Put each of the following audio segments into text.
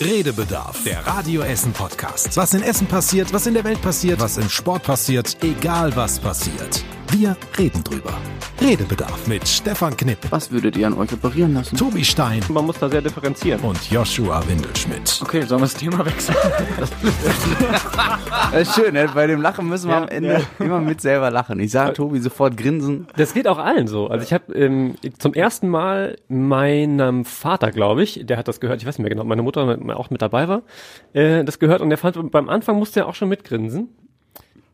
Redebedarf, der Radio Essen Podcast. Was in Essen passiert, was in der Welt passiert, was im Sport passiert, egal was passiert. Wir reden drüber. Redebedarf mit Stefan Knipp, Was würdet ihr an euch operieren lassen? Tobi Stein Man muss da sehr differenzieren. und Joshua Windelschmidt. Okay, sollen wir das Thema wechseln? Das ist schön, ne? bei dem Lachen müssen wir am Ende immer mit selber lachen. Ich sah Tobi sofort grinsen. Das geht auch allen so. Also ich habe ähm, zum ersten Mal meinem Vater, glaube ich, der hat das gehört, ich weiß nicht mehr genau, meine Mutter auch mit dabei war, äh, das gehört und der fand, beim Anfang musste er auch schon mitgrinsen.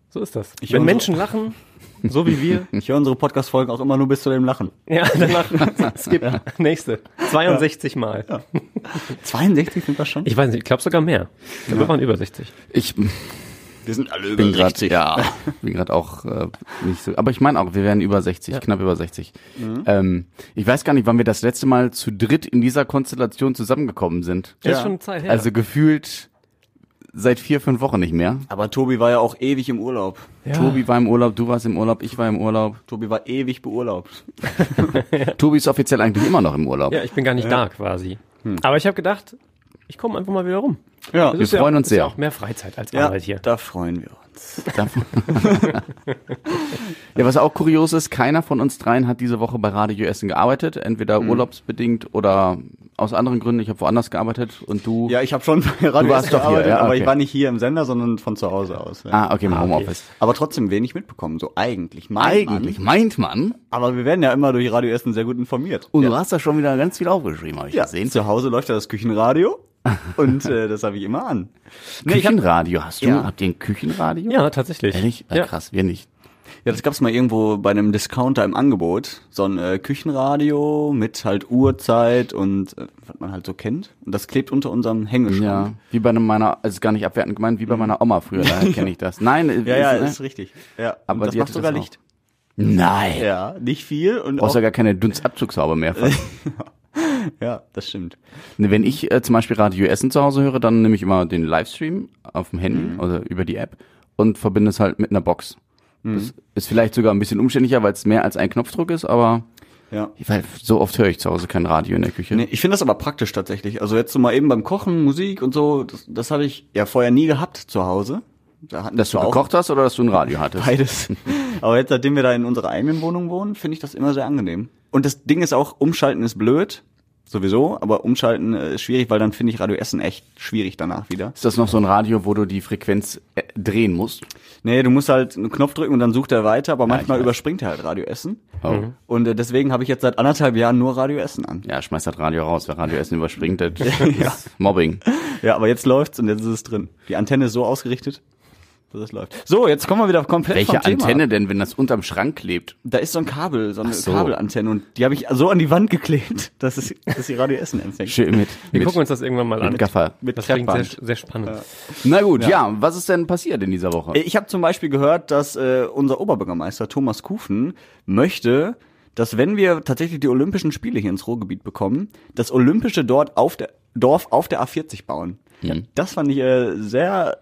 So ist das. Ich Wenn Menschen lachen, so wie wir, Ich höre unsere Podcast-Folgen auch immer nur bis zu dem Lachen. ja, danach skip, nächste. 62 Mal. 62 sind das schon? Ich weiß nicht, ich glaube sogar mehr. Ich glaub, Wir waren über 60. Ich Wir sind alle über bin gerade, ja, bin gerade auch äh, nicht so. Aber ich meine auch, wir werden über 60, knapp über 60. Ähm, ich weiß gar nicht, wann wir das letzte Mal zu dritt in dieser Konstellation zusammengekommen sind. Das Ja. ist schon eine Zeit her. Also gefühlt seit vier, fünf Wochen nicht mehr. Aber Tobi war ja auch ewig im Urlaub. ja. Tobi war im Urlaub, du warst im Urlaub, ich war im Urlaub. Tobi war ewig beurlaubt. Tobi ist offiziell eigentlich immer noch im Urlaub. ja, ich bin gar nicht da quasi. Aber ich habe gedacht, ich komme einfach mal wieder rum. Ja, Das Wir ja freuen auch, uns ist Ja sehr. auch mehr Freizeit als ja Arbeit hier. da freuen wir uns. Ja, was auch kurios ist, keiner von uns dreien hat diese Woche bei Radio Essen gearbeitet, entweder Mhm. urlaubsbedingt oder aus anderen Gründen. Ich habe woanders gearbeitet und du. Ja, ich habe schon bei Radio Essen doch hier, gearbeitet, ja, aber okay. ich war nicht hier im Sender, sondern von zu Hause aus. Ja. Ah, okay, im Homeoffice. Aber trotzdem wenig mitbekommen, so eigentlich. Meint Eigentlich Man. meint man. Aber wir werden ja immer durch Radio Essen sehr gut informiert. Und ja. du hast da schon wieder ganz viel aufgeschrieben, habe ich ja, gesehen. zu Hause läuft ja das Küchenradio und äh, das habe ich immer an. Nee, Küchenradio hast du? Ja. Habt ihr ein Küchenradio? Ja, tatsächlich. Ehrlich? Ah, Ja. Krass, wir nicht. Ja, das gab's mal irgendwo bei einem Discounter im Angebot. So ein äh, Küchenradio mit halt Uhrzeit und äh, was man halt so kennt. Und das klebt unter unserem Ja, Hängeschrank. wie bei einem meiner, also gar nicht abwertend gemeint, wie bei meiner Oma früher, daher kenne ich das. Nein, Mhm. Ja, ja, ist, ne? ist richtig. Ja, Aber und das die macht sogar das. Licht. Nein. Ja, nicht viel und Brauchst auch, ja gar keine Dunstabzugshaube mehr. ja, das stimmt. Ne, Wenn ich äh, zum Beispiel Radio Essen zu Hause höre, dann nehme ich immer den Livestream auf dem Handy Mhm. oder über die App und verbinde es halt mit einer Box. Mhm. Das ist vielleicht sogar ein bisschen umständlicher, weil es mehr als ein Knopfdruck ist, aber Ja. weil so oft höre ich zu Hause kein Radio in der Küche. Nee, ich finde das aber praktisch tatsächlich. Also jetzt so mal eben beim Kochen, Musik und so, das, das habe ich ja vorher nie gehabt zu Hause. Da hatten Dass du gekocht hast oder dass du ein Radio hattest? Beides. Aber jetzt, seitdem wir da in unserer eigenen Wohnung wohnen, finde ich das immer sehr angenehm. Und das Ding ist auch, umschalten ist blöd. Sowieso, aber umschalten äh, ist schwierig, weil dann finde ich Radio Essen echt schwierig danach wieder. Ist das noch so ein Radio, wo du die Frequenz äh, drehen musst? Nee, du musst halt einen Knopf drücken und dann sucht er weiter, aber manchmal ich weiß. überspringt er halt Radio Essen. Oh. Und äh, deswegen habe ich jetzt seit anderthalb Jahren nur Radio Essen an. Ja, schmeiß das Radio raus. Wer Radio Essen überspringt, das ist Mobbing. Ja, aber jetzt läuft's und jetzt ist es drin. Die Antenne ist so ausgerichtet, dass es läuft. So, jetzt kommen wir wieder komplett Welche vom Thema. Antenne denn, wenn das unterm Schrank klebt? Da ist so ein Kabel, so eine so. Kabelantenne und die habe ich so an die Wand geklebt, dass es dass sie Radio Essen empfängt. Schön mit, Wir mit, gucken uns das irgendwann mal an. mit Gaffer. Mit Das klingt sehr, sehr spannend. Na gut, ja. was ist denn passiert in dieser Woche? Ich habe zum Beispiel gehört, dass äh, unser Oberbürgermeister Thomas Kufen möchte, dass wenn wir tatsächlich die Olympischen Spiele hier ins Ruhrgebiet bekommen, das Olympische dort auf der, Dorf auf der A40 bauen. Ja, das fand ich äh, sehr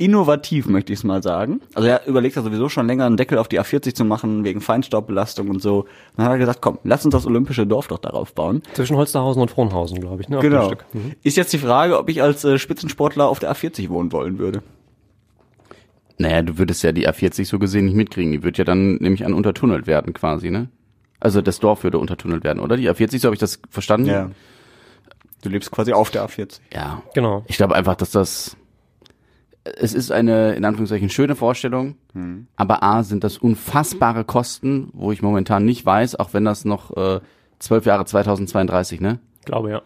innovativ, möchte ich es mal sagen. Also er überlegt ja sowieso schon länger, einen Deckel auf die A40 zu machen, wegen Feinstaubbelastung und so. Dann hat er gesagt, komm, lass uns das Olympische Dorf doch darauf bauen. Zwischen Holsterhausen und Frohnhausen, glaube ich. Ne, auf Genau. Stück. Mhm. Ist jetzt die Frage, ob ich als äh, Spitzensportler auf der A40 wohnen wollen würde. Naja, du würdest ja die A40 so gesehen nicht mitkriegen. Die wird ja dann nämlich an untertunnelt werden quasi, ne? Also das Dorf würde untertunnelt werden, oder? Die A40, so habe ich das verstanden? Du lebst quasi auf der A40. Ja. Genau. Ich glaube einfach, dass das es ist eine, in Anführungszeichen, schöne Vorstellung, aber A, sind das unfassbare Kosten, wo ich momentan nicht weiß, auch wenn das noch äh, zwölf Jahre 2032, ne? Glaube, ja.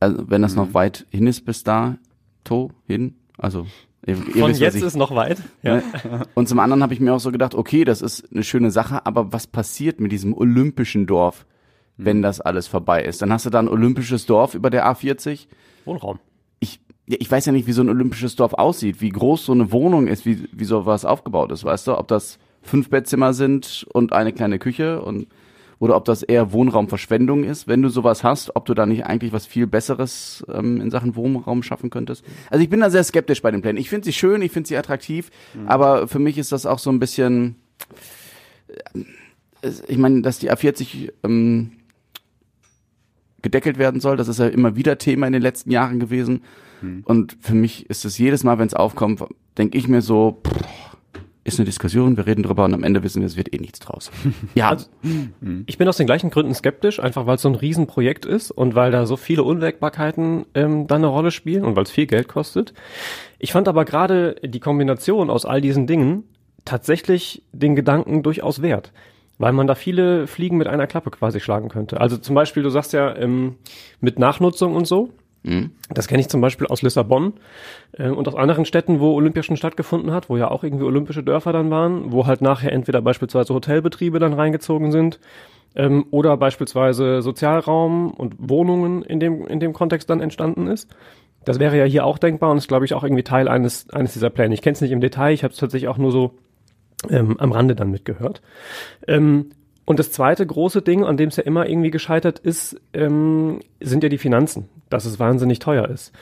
Also wenn das noch weit hin ist bis da, to, hin, also ihr, ihr Von wisst, jetzt ich, ist noch weit. Ja. Ne? Und zum anderen habe ich mir auch so gedacht, okay, das ist eine schöne Sache, aber was passiert mit diesem olympischen Dorf, wenn das alles vorbei ist? Dann hast du da ein olympisches Dorf über der A40. Wohnraum. Ich, ja, ich weiß ja nicht, wie so ein olympisches Dorf aussieht, wie groß so eine Wohnung ist, wie, wie sowas aufgebaut ist, weißt du? Ob das fünf Bettzimmer sind und eine kleine Küche und oder ob das eher Wohnraumverschwendung ist, wenn du sowas hast, ob du da nicht eigentlich was viel Besseres ähm, in Sachen Wohnraum schaffen könntest. Also ich bin da sehr skeptisch bei den Plänen. Ich finde sie schön, ich finde sie attraktiv, aber für mich ist das auch so ein bisschen, äh, ich meine, dass die A40 ähm, gedeckelt werden soll. Das ist ja immer wieder Thema in den letzten Jahren gewesen. Und für mich ist es jedes Mal, wenn es aufkommt, denke ich mir so, pff, ist eine Diskussion, wir reden drüber und am Ende wissen wir, es wird eh nichts draus. Ja, Also, Ich bin aus den gleichen Gründen skeptisch, einfach weil es so ein Riesenprojekt ist und weil da so viele Unwägbarkeiten ähm, dann eine Rolle spielen und weil es viel Geld kostet. Ich fand aber gerade die Kombination aus all diesen Dingen tatsächlich den Gedanken durchaus wert, weil man da viele Fliegen mit einer Klappe quasi schlagen könnte. Also zum Beispiel, du sagst ja ähm, mit Nachnutzung und so. Das kenne ich zum Beispiel aus Lissabon äh, und aus anderen Städten, wo Olympia schon stattgefunden hat, wo ja auch irgendwie olympische Dörfer dann waren, wo halt nachher entweder beispielsweise Hotelbetriebe dann reingezogen sind ähm, oder beispielsweise Sozialraum und Wohnungen in dem, in dem Kontext dann entstanden ist. Das wäre ja hier auch denkbar und ist, glaube ich, auch irgendwie Teil eines, eines dieser Pläne. Ich kenne es nicht im Detail, ich habe es tatsächlich auch nur so ähm, am Rande dann mitgehört. Ähm, und das zweite große Ding, an dem es ja immer irgendwie gescheitert ist, ähm, sind ja die Finanzen, dass es wahnsinnig teuer ist.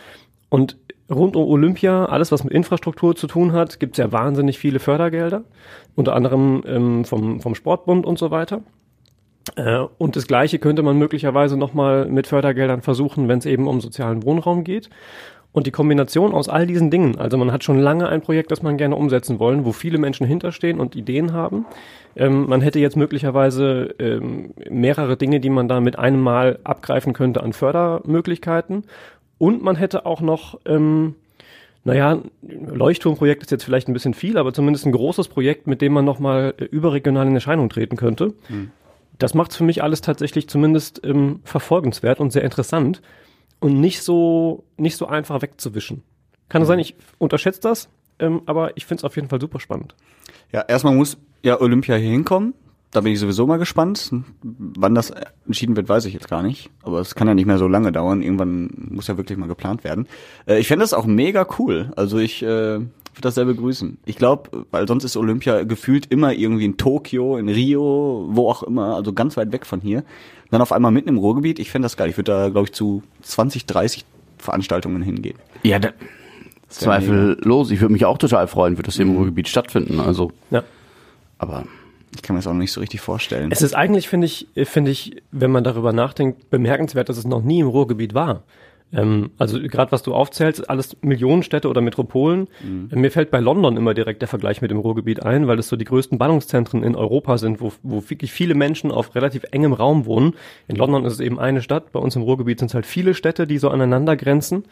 Und rund um Olympia, alles was mit Infrastruktur zu tun hat, gibt es ja wahnsinnig viele Fördergelder, unter anderem ähm, vom, vom Sportbund und so weiter. Äh, und das Gleiche könnte man möglicherweise nochmal mit Fördergeldern versuchen, wenn es eben um sozialen Wohnraum geht. Und die Kombination aus all diesen Dingen, also man hat schon lange ein Projekt, das man gerne umsetzen wollen, wo viele Menschen hinterstehen und Ideen haben. Ähm, man hätte jetzt möglicherweise ähm, mehrere Dinge, die man da mit einem Mal abgreifen könnte an Fördermöglichkeiten. Und man hätte auch noch, ähm, naja, Leuchtturmprojekt ist jetzt vielleicht ein bisschen viel, aber zumindest ein großes Projekt, mit dem man nochmal äh, überregional in Erscheinung treten könnte. Das macht für mich alles tatsächlich zumindest ähm, verfolgenswert und sehr interessant und nicht so, nicht so einfach wegzuwischen. Kann sein, ich unterschätze das, ähm, aber ich finde es auf jeden Fall super spannend. Ja, erstmal muss ja Olympia hier hinkommen. Da bin ich sowieso mal gespannt. Wann das entschieden wird, weiß ich jetzt gar nicht. Aber es kann ja nicht mehr so lange dauern. Irgendwann muss ja wirklich mal geplant werden. Äh, ich fände das auch mega cool. Also ich äh, würde das sehr begrüßen. Ich glaube, weil sonst ist Olympia gefühlt immer irgendwie in Tokio, in Rio, wo auch immer, also ganz weit weg von hier. Dann auf einmal mitten im Ruhrgebiet. Ich fände das geil. Ich würde da, glaube ich, zu 20, 30 Veranstaltungen hingehen. ja, da, zweifellos. Ich würde mich auch total freuen, würde das hier im Ruhrgebiet stattfinden. Also, Ja. aber Ich kann mir das auch noch nicht so richtig vorstellen. Es ist eigentlich, finde ich, finde ich, wenn man darüber nachdenkt, bemerkenswert, dass es noch nie im Ruhrgebiet war. Ähm, also gerade was du aufzählst, alles Millionenstädte oder Metropolen. Äh, Mir fällt bei London immer direkt der Vergleich mit dem Ruhrgebiet ein, weil es so die größten Ballungszentren in Europa sind, wo, wo wirklich viele Menschen auf relativ engem Raum wohnen. In London ist es eben eine Stadt, bei uns im Ruhrgebiet sind es halt viele Städte, die so aneinander grenzen.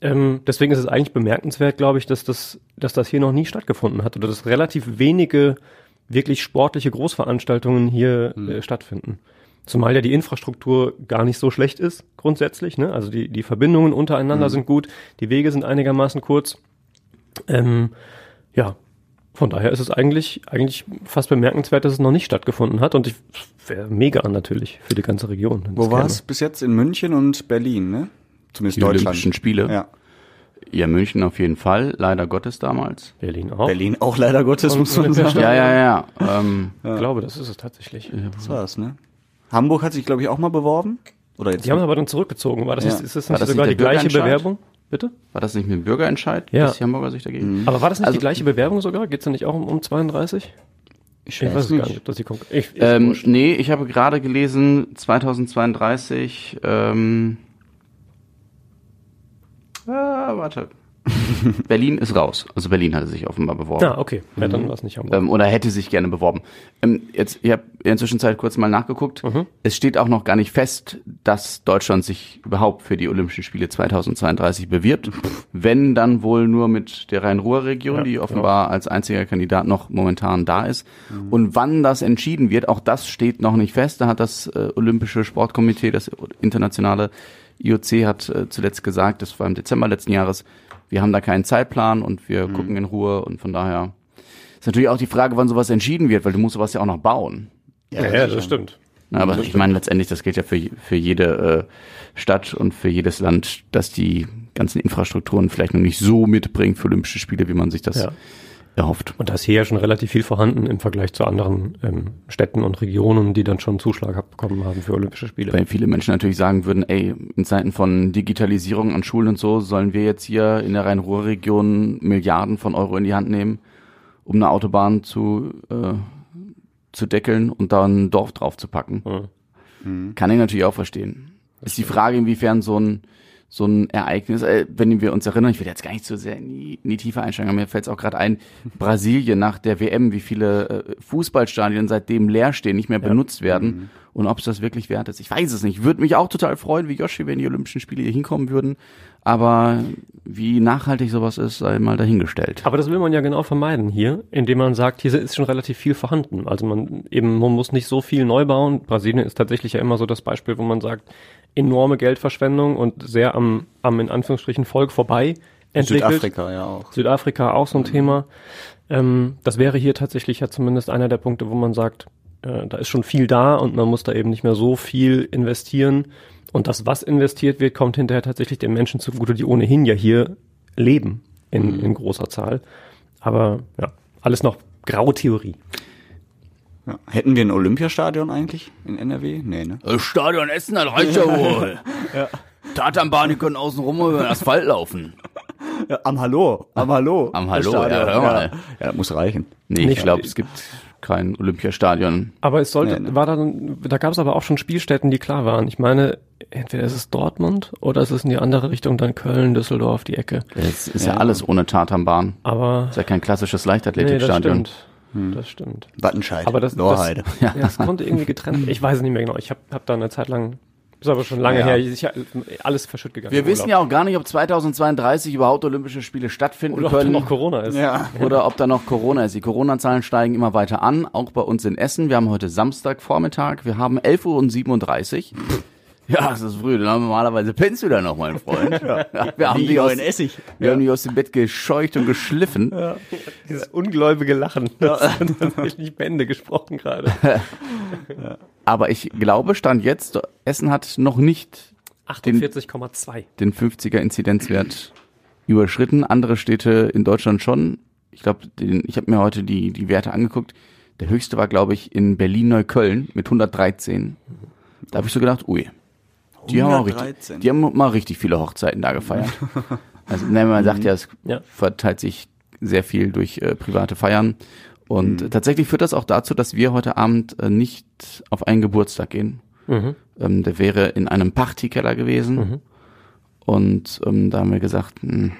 Ähm, deswegen ist es eigentlich bemerkenswert, glaube ich, dass das, dass das hier noch nie stattgefunden hat oder dass relativ wenige wirklich sportliche Großveranstaltungen hier äh, stattfinden. Zumal ja die Infrastruktur gar nicht so schlecht ist, grundsätzlich. Ne? Also die, die Verbindungen untereinander sind gut, die Wege sind einigermaßen kurz. Ähm, ja, von daher ist es eigentlich, eigentlich fast bemerkenswert, dass es noch nicht stattgefunden hat. Und ich wäre mega natürlich für die ganze Region. Wo war es? Bis jetzt in München und Berlin, ne? Zumindest die Deutschland. Olympischen Spiele. Ja. Ja, München auf jeden Fall, leider Gottes damals. Berlin auch. Berlin auch leider Gottes, Und muss man sagen. Ja, ja, ja. Ähm, Ich glaube, das ist es tatsächlich. Das war's, ne? Hamburg hat sich, glaube ich, auch mal beworben. Oder jetzt? Die haben aber dann zurückgezogen. War das, Ja. nicht, ist das nicht das sogar nicht die gleiche? Bewerbung? Bitte? war das nicht mit dem Bürgerentscheid, Ja. dass die Hamburger sich dagegen? Aber war das nicht Also- die gleiche Bewerbung sogar? Geht's da nicht auch um, um 32? ich Ich weiß es gar nicht, ob das die Kon ich, ist Ähm, nee, ich habe gerade gelesen, 2032, ähm, ah, warte. Berlin ist raus. Also Berlin hatte sich offenbar beworben. Ah, okay. Ja, dann war es nicht Hamburg. Ähm, oder hätte sich gerne beworben. Ähm, jetzt, ich habe in der Zwischenzeit kurz mal nachgeguckt. Mhm. Es steht auch noch gar nicht fest, dass Deutschland sich überhaupt für die Olympischen Spiele 2032 bewirbt. Wenn, dann wohl nur mit der Rhein-Ruhr-Region, Ja, die offenbar als einziger Kandidat noch momentan da ist. Und wann das entschieden wird, auch das steht noch nicht fest. Da hat das äh, Olympische Sportkomitee, das internationale IOC, hat äh, zuletzt gesagt, das war im Dezember letzten Jahres, wir haben da keinen Zeitplan und wir gucken in Ruhe und von daher ist natürlich auch die Frage, wann sowas entschieden wird, weil du musst sowas ja auch noch bauen. ja, ja, das stimmt. Na, aber ich meine, letztendlich, das gilt ja für, für jede äh, Stadt und für jedes Land, dass die ganzen Infrastrukturen vielleicht noch nicht so mitbringt für Olympische Spiele, wie man sich das Ja. Erhofft. Und da ist hier ja schon relativ viel vorhanden im Vergleich zu anderen ähm, Städten und Regionen, die dann schon Zuschlag hab- bekommen haben für Olympische Spiele. Weil viele Menschen natürlich sagen würden, ey, in Zeiten von Digitalisierung an Schulen und so, sollen wir jetzt hier in der Rhein-Ruhr-Region Milliarden von Euro in die Hand nehmen, um eine Autobahn zu, äh, zu deckeln und da ein Dorf drauf zu packen. Ja. Kann ich natürlich auch verstehen. Ist die Frage, inwiefern so ein so ein Ereignis, äh, wenn wir uns erinnern, ich will jetzt gar nicht so sehr in die, in die Tiefe einsteigen, aber mir fällt es auch gerade ein, Brasilien nach der WM, wie viele äh, Fußballstadien seitdem leer stehen, nicht mehr benutzt werden und ob es das wirklich wert ist. Ich weiß es nicht. Würde mich auch total freuen, wie Yoshi, wenn die Olympischen Spiele hier hinkommen würden, aber wie nachhaltig sowas ist, sei mal dahingestellt. Aber das will man ja genau vermeiden hier, indem man sagt, hier ist schon relativ viel vorhanden. Also man eben, man muss nicht so viel neu bauen. Brasilien ist tatsächlich ja immer so das Beispiel, wo man sagt, enorme Geldverschwendung und sehr am, am in Anführungsstrichen Volk vorbei entwickelt. Südafrika ja auch. Südafrika auch so ein Thema. Ähm, das wäre hier tatsächlich ja zumindest einer der Punkte, wo man sagt, äh, da ist schon viel da und man muss da eben nicht mehr so viel investieren. Und das, was investiert wird, kommt hinterher tatsächlich den Menschen zugute, die ohnehin ja hier leben in, in großer Zahl. Aber ja, alles noch graue Theorie. Ja. Hätten wir ein Olympiastadion eigentlich in NRW? Nee, ne? Das Stadion Essen, das reicht ja wohl. ja. Tatanbahn, die können außen rum über den Asphalt laufen. Ja, am Hallo, am Hallo. Am Hallo, ja, hör mal. Ja, ja muss reichen. Nee, Nicht- ich glaube, es gibt kein Olympiastadion. Aber es sollte, Nee, ne. war dann, da gab es aber auch schon Spielstätten, die klar waren. Ich meine, entweder ist es Dortmund oder ist es in die andere Richtung, dann Köln, Düsseldorf, die Ecke. Es ist ja, alles ohne Tatanbahn. Aber ist ja kein klassisches nee, das Leichtathletikstadion. stimmt. Das stimmt. Wattenscheid, Aber das, das, Lorheide. ja, das konnte irgendwie getrennt. Ich weiß es nicht mehr genau. Ich habe hab da eine Zeit lang, ist aber schon lange Ja. her, ich, alles verschütt gegangen. Wir wissen ja auch gar nicht, ob 2032 überhaupt Olympische Spiele stattfinden oder ob da können. noch Corona ist. Ja. oder ob da noch Corona ist. Die Corona-Zahlen steigen immer weiter an, auch bei uns in Essen. Wir haben heute Samstagvormittag, wir haben 11.37 Uhr. Ja, es ist früh, dann haben normalerweise pennst du da noch, mein Freund. Ja. Wir, haben Wie die aus, Essig. wir haben die aus dem Bett gescheucht und geschliffen. Dieses ungläubige Lachen. Das hat tatsächlich Bände gesprochen gerade. Aber ich glaube, Stand jetzt, Essen hat noch nicht 48,2. den 50er Inzidenzwert überschritten. Andere Städte in Deutschland schon. Ich glaube, ich habe mir heute die, die Werte angeguckt. Der höchste war, glaube ich, in Berlin-Neukölln mit 113. Da habe ich so gedacht, ui, die haben, richtig, 113. die haben mal richtig viele Hochzeiten da gefeiert. Also man sagt ja, es Ja. verteilt sich sehr viel durch äh, private Feiern. Und Mhm. tatsächlich führt das auch dazu, dass wir heute Abend äh, nicht auf einen Geburtstag gehen. Mhm. Ähm, der wäre in einem Partykeller gewesen. Mhm. Und ähm, da haben wir gesagt, hm,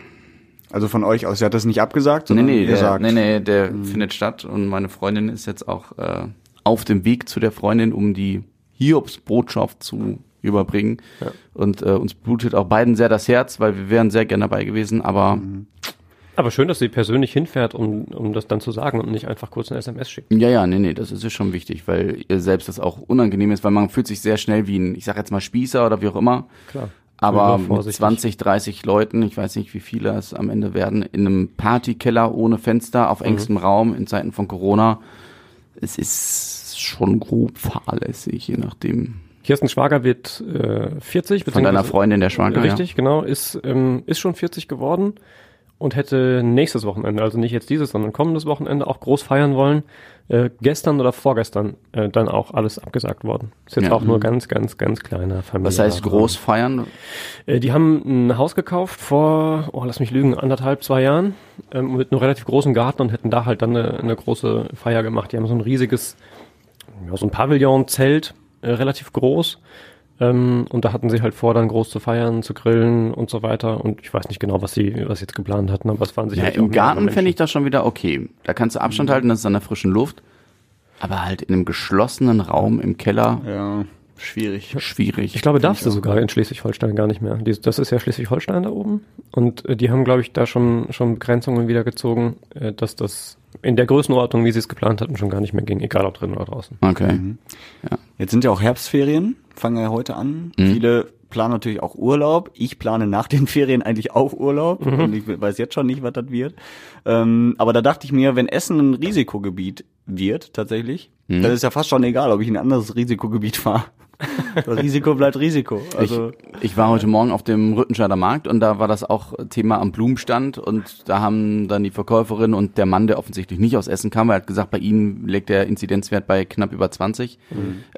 Also von euch aus, ihr hat das nicht abgesagt, nee, sondern nee, der, gesagt. nee, nee, der findet statt. Und meine Freundin ist jetzt auch äh, auf dem Weg zu der Freundin, um die Hiobs-Botschaft zu überbringen. Ja. Und äh, uns blutet auch beiden sehr das Herz, weil wir wären sehr gerne dabei gewesen, aber Aber schön, dass sie persönlich hinfährt, um, um das dann zu sagen und nicht einfach kurz eine SMS schickt. Ja, ja, nee, nee, das ist ja schon wichtig, weil ihr selbst das auch unangenehm ist, weil man fühlt sich sehr schnell wie ein, ich sag jetzt mal Spießer oder wie auch immer. Klar. Aber mit vorsichtig. 20, 30 Leuten, ich weiß nicht, wie viele es am Ende werden, in einem Partykeller ohne Fenster auf engstem Raum in Zeiten von Corona, es ist schon grob fahrlässig, je nachdem. Kirsten Schwager wird äh, 40. Von deiner Freundin, der Schwager, Richtig, genau. Ist, ähm, ist schon 40 geworden und hätte nächstes Wochenende, also nicht jetzt dieses, sondern kommendes Wochenende auch groß feiern wollen. Äh, gestern oder vorgestern äh, dann auch alles abgesagt worden. Ist jetzt Ja. auch nur ganz, ganz, ganz kleiner Familie. Was heißt groß feiern? Äh, die haben ein Haus gekauft vor, oh, lass mich lügen, anderthalb, zwei Jahren, ähm, mit einem relativ großen Garten und hätten da halt dann eine, eine große Feier gemacht. Die haben so ein riesiges, ja, so ein Pavillon-Zelt, äh, relativ groß. Ähm, und da hatten sie halt vor, dann groß zu feiern, zu grillen und so weiter. Und ich weiß nicht genau, was sie, was sie jetzt geplant hatten, aber es waren Ja, sicherlich Im auch mehrere Garten fände ich das schon wieder okay. Da kannst du Abstand halten, das ist an der frischen Luft. Aber halt in einem geschlossenen Raum im Keller, Ja, schwierig. schwierig. Ich glaube, darfst du sogar in Schleswig-Holstein gar nicht mehr. Die, das ist ja Schleswig-Holstein da oben. Und äh, die haben, glaube ich, da schon, schon Begrenzungen wieder gezogen, äh, dass das in der Größenordnung, wie sie es geplant hatten, schon gar nicht mehr ging, egal ob drin oder draußen. Okay. Jetzt sind ja auch Herbstferien, fangen ja heute an. Viele planen natürlich auch Urlaub. Ich plane nach den Ferien eigentlich auch Urlaub und ich weiß jetzt schon nicht, was das wird. Ähm, aber da dachte ich mir, wenn Essen ein Risikogebiet wird, tatsächlich, dann ist ja fast schon egal, ob ich in ein anderes Risikogebiet fahre. Das Risiko bleibt Risiko. Also Ich, ich war heute Morgen auf dem Rüttenscheider Markt und da war das auch Thema am Blumenstand und da haben dann die Verkäuferin und der Mann, der offensichtlich nicht aus Essen kam, weil er hat gesagt, bei ihnen liegt der Inzidenzwert bei knapp über 20,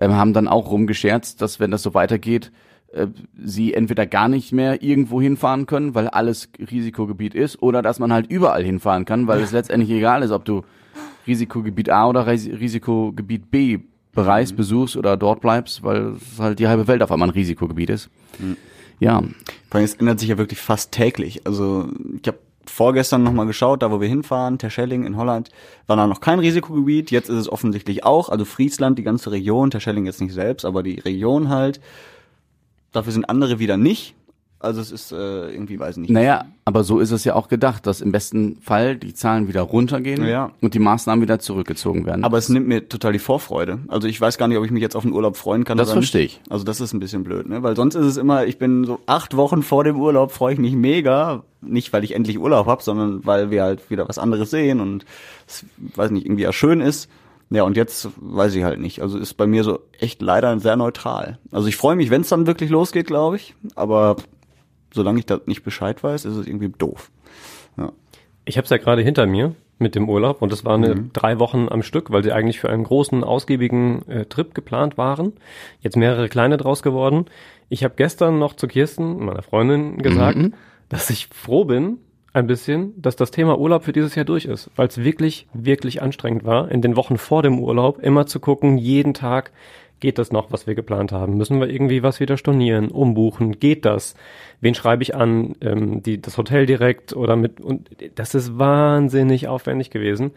ähm, haben dann auch rumgescherzt, dass wenn das so weitergeht, äh, sie entweder gar nicht mehr irgendwo hinfahren können, weil alles Risikogebiet ist, oder dass man halt überall hinfahren kann, weil es letztendlich egal ist, ob du Risikogebiet A oder Ris- Risikogebiet B bereist, besuchst oder dort bleibst, weil es halt die halbe Welt auf einmal ein Risikogebiet ist. Ja, Vor allem, es ändert sich ja wirklich fast täglich. Also ich habe vorgestern nochmal geschaut, da wo wir hinfahren, Terschelling in Holland, war da noch kein Risikogebiet. Jetzt ist es offensichtlich auch. Also Friesland, die ganze Region, Terschelling jetzt nicht selbst, aber die Region halt. Dafür sind andere wieder nicht. Also es ist äh, irgendwie, weiß ich nicht. naja, aber so ist es ja auch gedacht, dass im besten Fall die Zahlen wieder runtergehen Ja. und die Maßnahmen wieder zurückgezogen werden. Aber es nimmt mir total die Vorfreude. Also ich weiß gar nicht, ob ich mich jetzt auf den Urlaub freuen kann. Das verstehe ich. Also das ist ein bisschen blöd, ne? Weil sonst ist es immer, ich bin so acht Wochen vor dem Urlaub, freue ich mich mega. Nicht, weil ich endlich Urlaub habe, sondern weil wir halt wieder was anderes sehen und es, weiß nicht, irgendwie ja schön ist. Ja, und jetzt weiß ich halt nicht. Also ist bei mir so echt leider sehr neutral. Also ich freue mich, wenn es dann wirklich losgeht, glaube ich. Aber solange ich da nicht Bescheid weiß, ist es irgendwie doof. Ja. Ich habe es ja gerade hinter mir mit dem Urlaub und das waren eine drei Wochen am Stück, weil sie eigentlich für einen großen, ausgiebigen äh, Trip geplant waren. Jetzt mehrere kleine draus geworden. Ich habe gestern noch zu Kirsten, meiner Freundin, gesagt, dass ich froh bin, ein bisschen, dass das Thema Urlaub für dieses Jahr durch ist, weil es wirklich, wirklich anstrengend war, in den Wochen vor dem Urlaub immer zu gucken, jeden Tag, geht das noch, was wir geplant haben? Müssen wir irgendwie was wieder stornieren, umbuchen? Geht das? Wen schreibe ich an? Ähm, die, das Hotel direkt oder mit? Und das ist wahnsinnig aufwendig gewesen.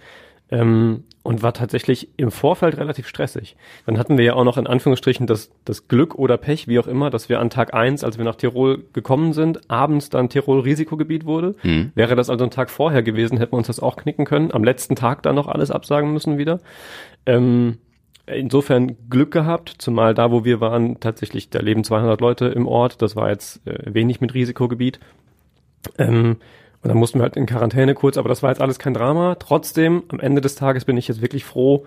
Ähm, und war tatsächlich im Vorfeld relativ stressig. Dann hatten wir ja auch noch in Anführungsstrichen das, das Glück oder Pech, wie auch immer, dass wir an Tag eins, als wir nach Tirol gekommen sind, abends dann Tirol Risikogebiet wurde. Wäre das also ein Tag vorher gewesen, hätten wir uns das auch knicken können. Am letzten Tag dann noch alles absagen müssen wieder. Ähm, insofern Glück gehabt, zumal da, wo wir waren, tatsächlich, da leben 200 Leute im Ort. Das war jetzt äh, wenig mit Risikogebiet. Ähm, und dann mussten wir halt in Quarantäne kurz, aber das war jetzt alles kein Drama. Trotzdem, am Ende des Tages bin ich jetzt wirklich froh,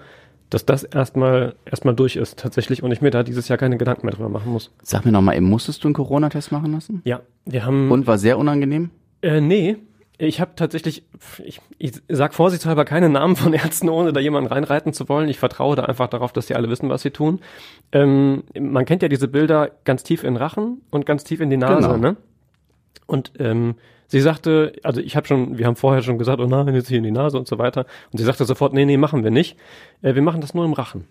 dass das erstmal erstmal durch ist tatsächlich und ich mir da dieses Jahr keine Gedanken mehr drüber machen muss. Sag mir noch mal, eben, musstest du einen Corona-Test machen lassen? Ja, wir haben Und war sehr unangenehm? äh, nee, ich habe tatsächlich, ich, ich sag vorsichtshalber keine Namen von Ärzten, ohne da jemanden reinreiten zu wollen. Ich vertraue da einfach darauf, dass die alle wissen, was sie tun. Ähm, man kennt ja diese Bilder ganz tief in Rachen und ganz tief in die Nase, Genau. ne? Und ähm, sie sagte, also ich habe schon, wir haben vorher schon gesagt, oh nein, jetzt hier in die Nase und so weiter. Und sie sagte sofort, nee, nee, machen wir nicht. Äh, wir machen das nur im Rachen.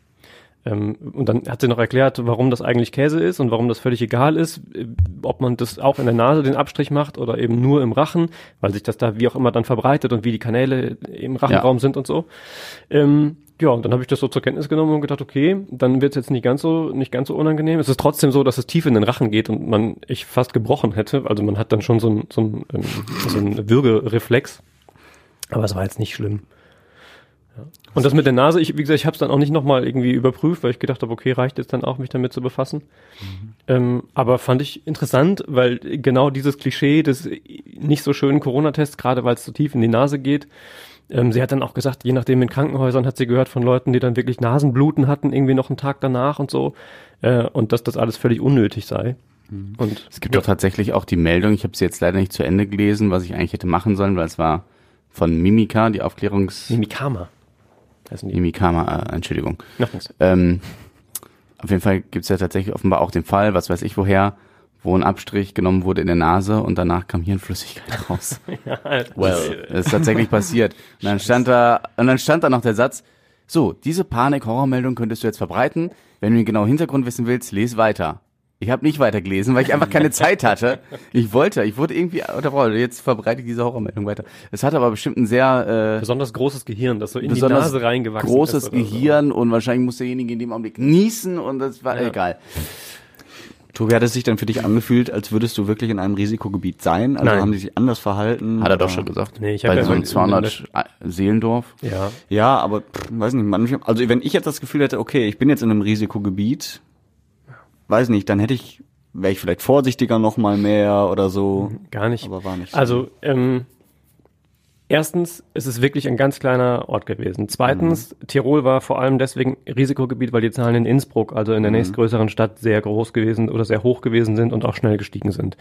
Ähm, und dann hat sie noch erklärt, warum das eigentlich Käse ist und warum das völlig egal ist, äh, ob man das auch in der Nase den Abstrich macht oder eben nur im Rachen, weil sich das da wie auch immer dann verbreitet und wie die Kanäle im Rachenraum sind und so. Ähm, ja, und dann habe ich das so zur Kenntnis genommen und gedacht, okay, dann wird es jetzt nicht ganz so nicht ganz so unangenehm. Es ist trotzdem so, dass es tief in den Rachen geht und man ich fast gebrochen hätte. Also man hat dann schon so ein so ein, ähm, so ein Würgereflex, aber es war jetzt nicht schlimm. Und das mit der Nase, ich, wie gesagt, ich habe es dann auch nicht nochmal irgendwie überprüft, weil ich gedacht habe, okay, reicht jetzt dann auch, mich damit zu befassen. Ähm, aber fand ich interessant, weil genau dieses Klischee des nicht so schönen Corona-Tests, gerade weil es so tief in die Nase geht, ähm, sie hat dann auch gesagt, je nachdem in Krankenhäusern hat sie gehört von Leuten, die dann wirklich Nasenbluten hatten, irgendwie noch einen Tag danach und so, äh, und dass das alles völlig unnötig sei. Und Es gibt doch tatsächlich auch die Meldung, ich habe sie jetzt leider nicht zu Ende gelesen, was ich eigentlich hätte machen sollen, weil es war von Mimika, die Aufklärungs... Mimikama. Heißen die. Mimikama, äh, Entschuldigung. Noch nichts. Ähm, auf jeden Fall gibt's ja tatsächlich offenbar auch den Fall, was weiß ich woher, wo ein Abstrich genommen wurde in der Nase und danach kam Hirnflüssigkeit raus. well. Das ist tatsächlich passiert. Und dann stand da, und dann stand da noch der Satz, so, diese Panik-Horrormeldung könntest du jetzt verbreiten. Wenn du den genauen Hintergrund wissen willst, les weiter. Ich habe nicht weitergelesen, weil ich einfach keine Zeit hatte. Ich wollte, ich wurde irgendwie unterbrochen. Jetzt verbreite ich diese Horrormeldung weiter. Es hat aber bestimmt ein sehr äh, Besonders großes Gehirn, das so in die Nase reingewachsen großes ist. so. Gehirn und wahrscheinlich muss derjenige in dem Augenblick niesen und das war Ja. egal. Tobi, hat es sich dann für dich angefühlt, als würdest du wirklich in einem Risikogebiet sein? Also Nein. haben die sich anders verhalten? Hat er doch Oder- schon gesagt. Nee, ich hab Bei ja so einem in- 200 Seelendorf. Ja. Ja, aber pff, weiß nicht, manchmal, also wenn ich jetzt das Gefühl hätte, okay, ich bin jetzt in einem Risikogebiet, weiß nicht, dann hätte ich, wäre ich vielleicht vorsichtiger noch mal mehr oder so. Gar nicht. Aber war nicht so. Also, ähm, erstens, es ist wirklich ein ganz kleiner Ort gewesen. Zweitens, Tirol war vor allem deswegen Risikogebiet, weil die Zahlen in Innsbruck, also in der nächstgrößeren Stadt, sehr groß gewesen oder sehr hoch gewesen sind und auch schnell gestiegen sind.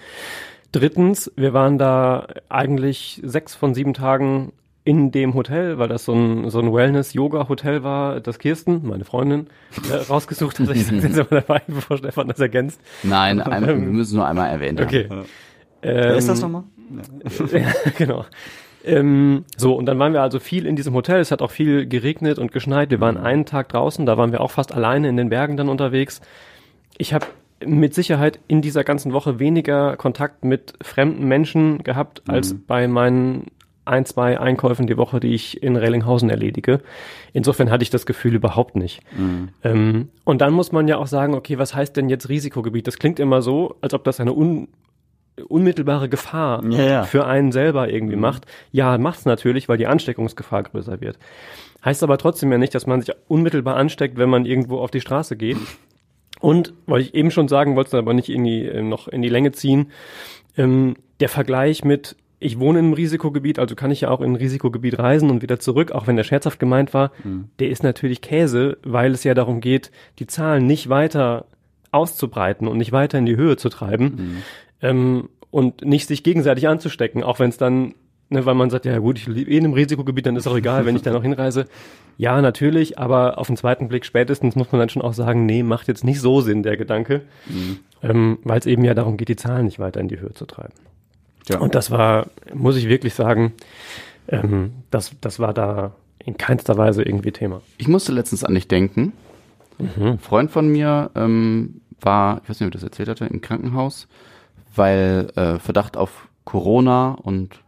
Drittens, wir waren da eigentlich sechs von sieben Tagen in dem Hotel, weil das so ein, so ein Wellness-Yoga-Hotel war, das Kirsten, meine Freundin, äh, rausgesucht hat. Ich sage jetzt immer dabei, bevor Stefan das ergänzt. Nein, einmal, wir müssen nur einmal erwähnt Okay. haben. Wer ist das Ähm, nochmal? ja, genau. Ähm, so, und dann waren wir also viel in diesem Hotel. Es hat auch viel geregnet und geschneit. Wir waren einen Tag draußen, da waren wir auch fast alleine in den Bergen dann unterwegs. Ich habe mit Sicherheit in dieser ganzen Woche weniger Kontakt mit fremden Menschen gehabt, als bei meinen ein, zwei Einkäufen die Woche, die ich in Rellinghausen erledige. Insofern hatte ich das Gefühl überhaupt nicht. Ähm, und dann muss man ja auch sagen, okay, was heißt denn jetzt Risikogebiet? Das klingt immer so, als ob das eine un unmittelbare Gefahr Ja, ja. für einen selber irgendwie macht. Ja, macht's natürlich, weil die Ansteckungsgefahr größer wird. Heißt aber trotzdem ja nicht, dass man sich unmittelbar ansteckt, wenn man irgendwo auf die Straße geht. Und, weil ich eben schon sagen wollte, aber nicht in die, äh, noch in die Länge ziehen, ähm, der Vergleich mit, ich wohne in einem Risikogebiet, also kann ich ja auch in ein Risikogebiet reisen und wieder zurück, auch wenn der scherzhaft gemeint war, der ist natürlich Käse, weil es ja darum geht, die Zahlen nicht weiter auszubreiten und nicht weiter in die Höhe zu treiben ähm, und nicht sich gegenseitig anzustecken, auch wenn es dann, ne, weil man sagt, ja gut, ich lebe eh in einem Risikogebiet, dann ist auch egal, wenn ich da noch hinreise. Ja, natürlich, aber auf den zweiten Blick spätestens muss man dann schon auch sagen, nee, macht jetzt nicht so Sinn, der Gedanke, ähm, weil es eben ja darum geht, die Zahlen nicht weiter in die Höhe zu treiben. Ja. Und das war, muss ich wirklich sagen, ähm, das, das war da in keinster Weise irgendwie Thema. Ich musste letztens an dich denken. Ein Freund von mir ähm, war, ich weiß nicht, ob ich das erzählt hatte, im Krankenhaus, weil äh, Verdacht auf Corona und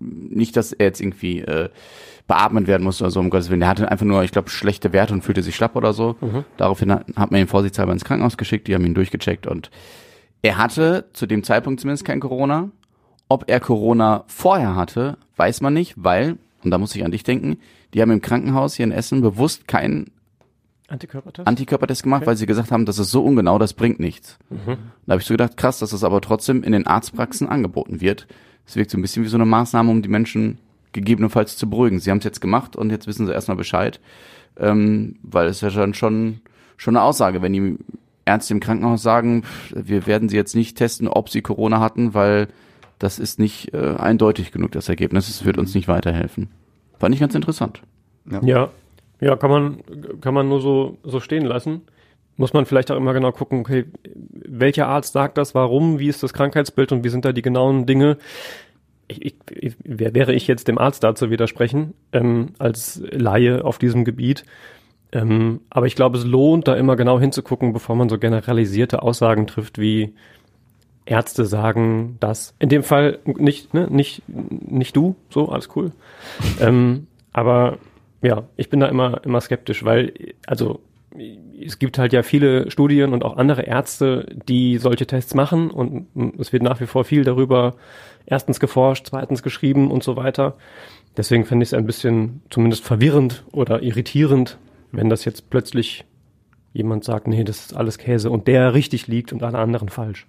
nicht, dass er jetzt irgendwie äh, beatmet werden musste oder so, um Gottes Willen. Der hatte einfach nur, ich glaube, schlechte Werte und fühlte sich schlapp oder so. Daraufhin hat, hat man ihn vorsichtshalber ins Krankenhaus geschickt, die haben ihn durchgecheckt und er hatte zu dem Zeitpunkt zumindest kein Corona. Ob er Corona vorher hatte, weiß man nicht, weil, und da muss ich an dich denken, die haben im Krankenhaus hier in Essen bewusst keinen Antikörpertest? Antikörpertest gemacht, weil sie gesagt haben, das ist so ungenau, das bringt nichts. Da habe ich so gedacht, krass, dass das aber trotzdem in den Arztpraxen angeboten wird. Es wirkt so ein bisschen wie so eine Maßnahme, um die Menschen gegebenenfalls zu beruhigen. Sie haben es jetzt gemacht und jetzt wissen sie erstmal Bescheid, ähm, weil es ja schon schon eine Aussage, wenn die Ärzte im Krankenhaus sagen, wir werden sie jetzt nicht testen, ob sie Corona hatten, weil das ist nicht äh, eindeutig genug, das Ergebnis. Es wird uns nicht weiterhelfen. Fand ich ganz interessant. Ja, ja, kann man, kann man nur so, so stehen lassen. Muss man vielleicht auch immer genau gucken, okay, welcher Arzt sagt das, warum, wie ist das Krankheitsbild und wie sind da die genauen Dinge. Ich, ich, ich, wer wäre ich jetzt dem Arzt da zu widersprechen, ähm, als Laie auf diesem Gebiet? Ähm, aber ich glaube, es lohnt, da immer genau hinzugucken, bevor man so generalisierte Aussagen trifft, wie Ärzte sagen das. In dem Fall nicht, ne, nicht, nicht du, so, alles cool. ähm, aber ja, ich bin da immer, immer skeptisch, weil, also, es gibt halt ja viele Studien und auch andere Ärzte, die solche Tests machen und es wird nach wie vor viel darüber erstens geforscht, zweitens geschrieben und so weiter. Deswegen finde ich es ein bisschen zumindest verwirrend oder irritierend, wenn das jetzt plötzlich jemand sagt, nee, das ist alles Käse und der richtig liegt und alle anderen falsch.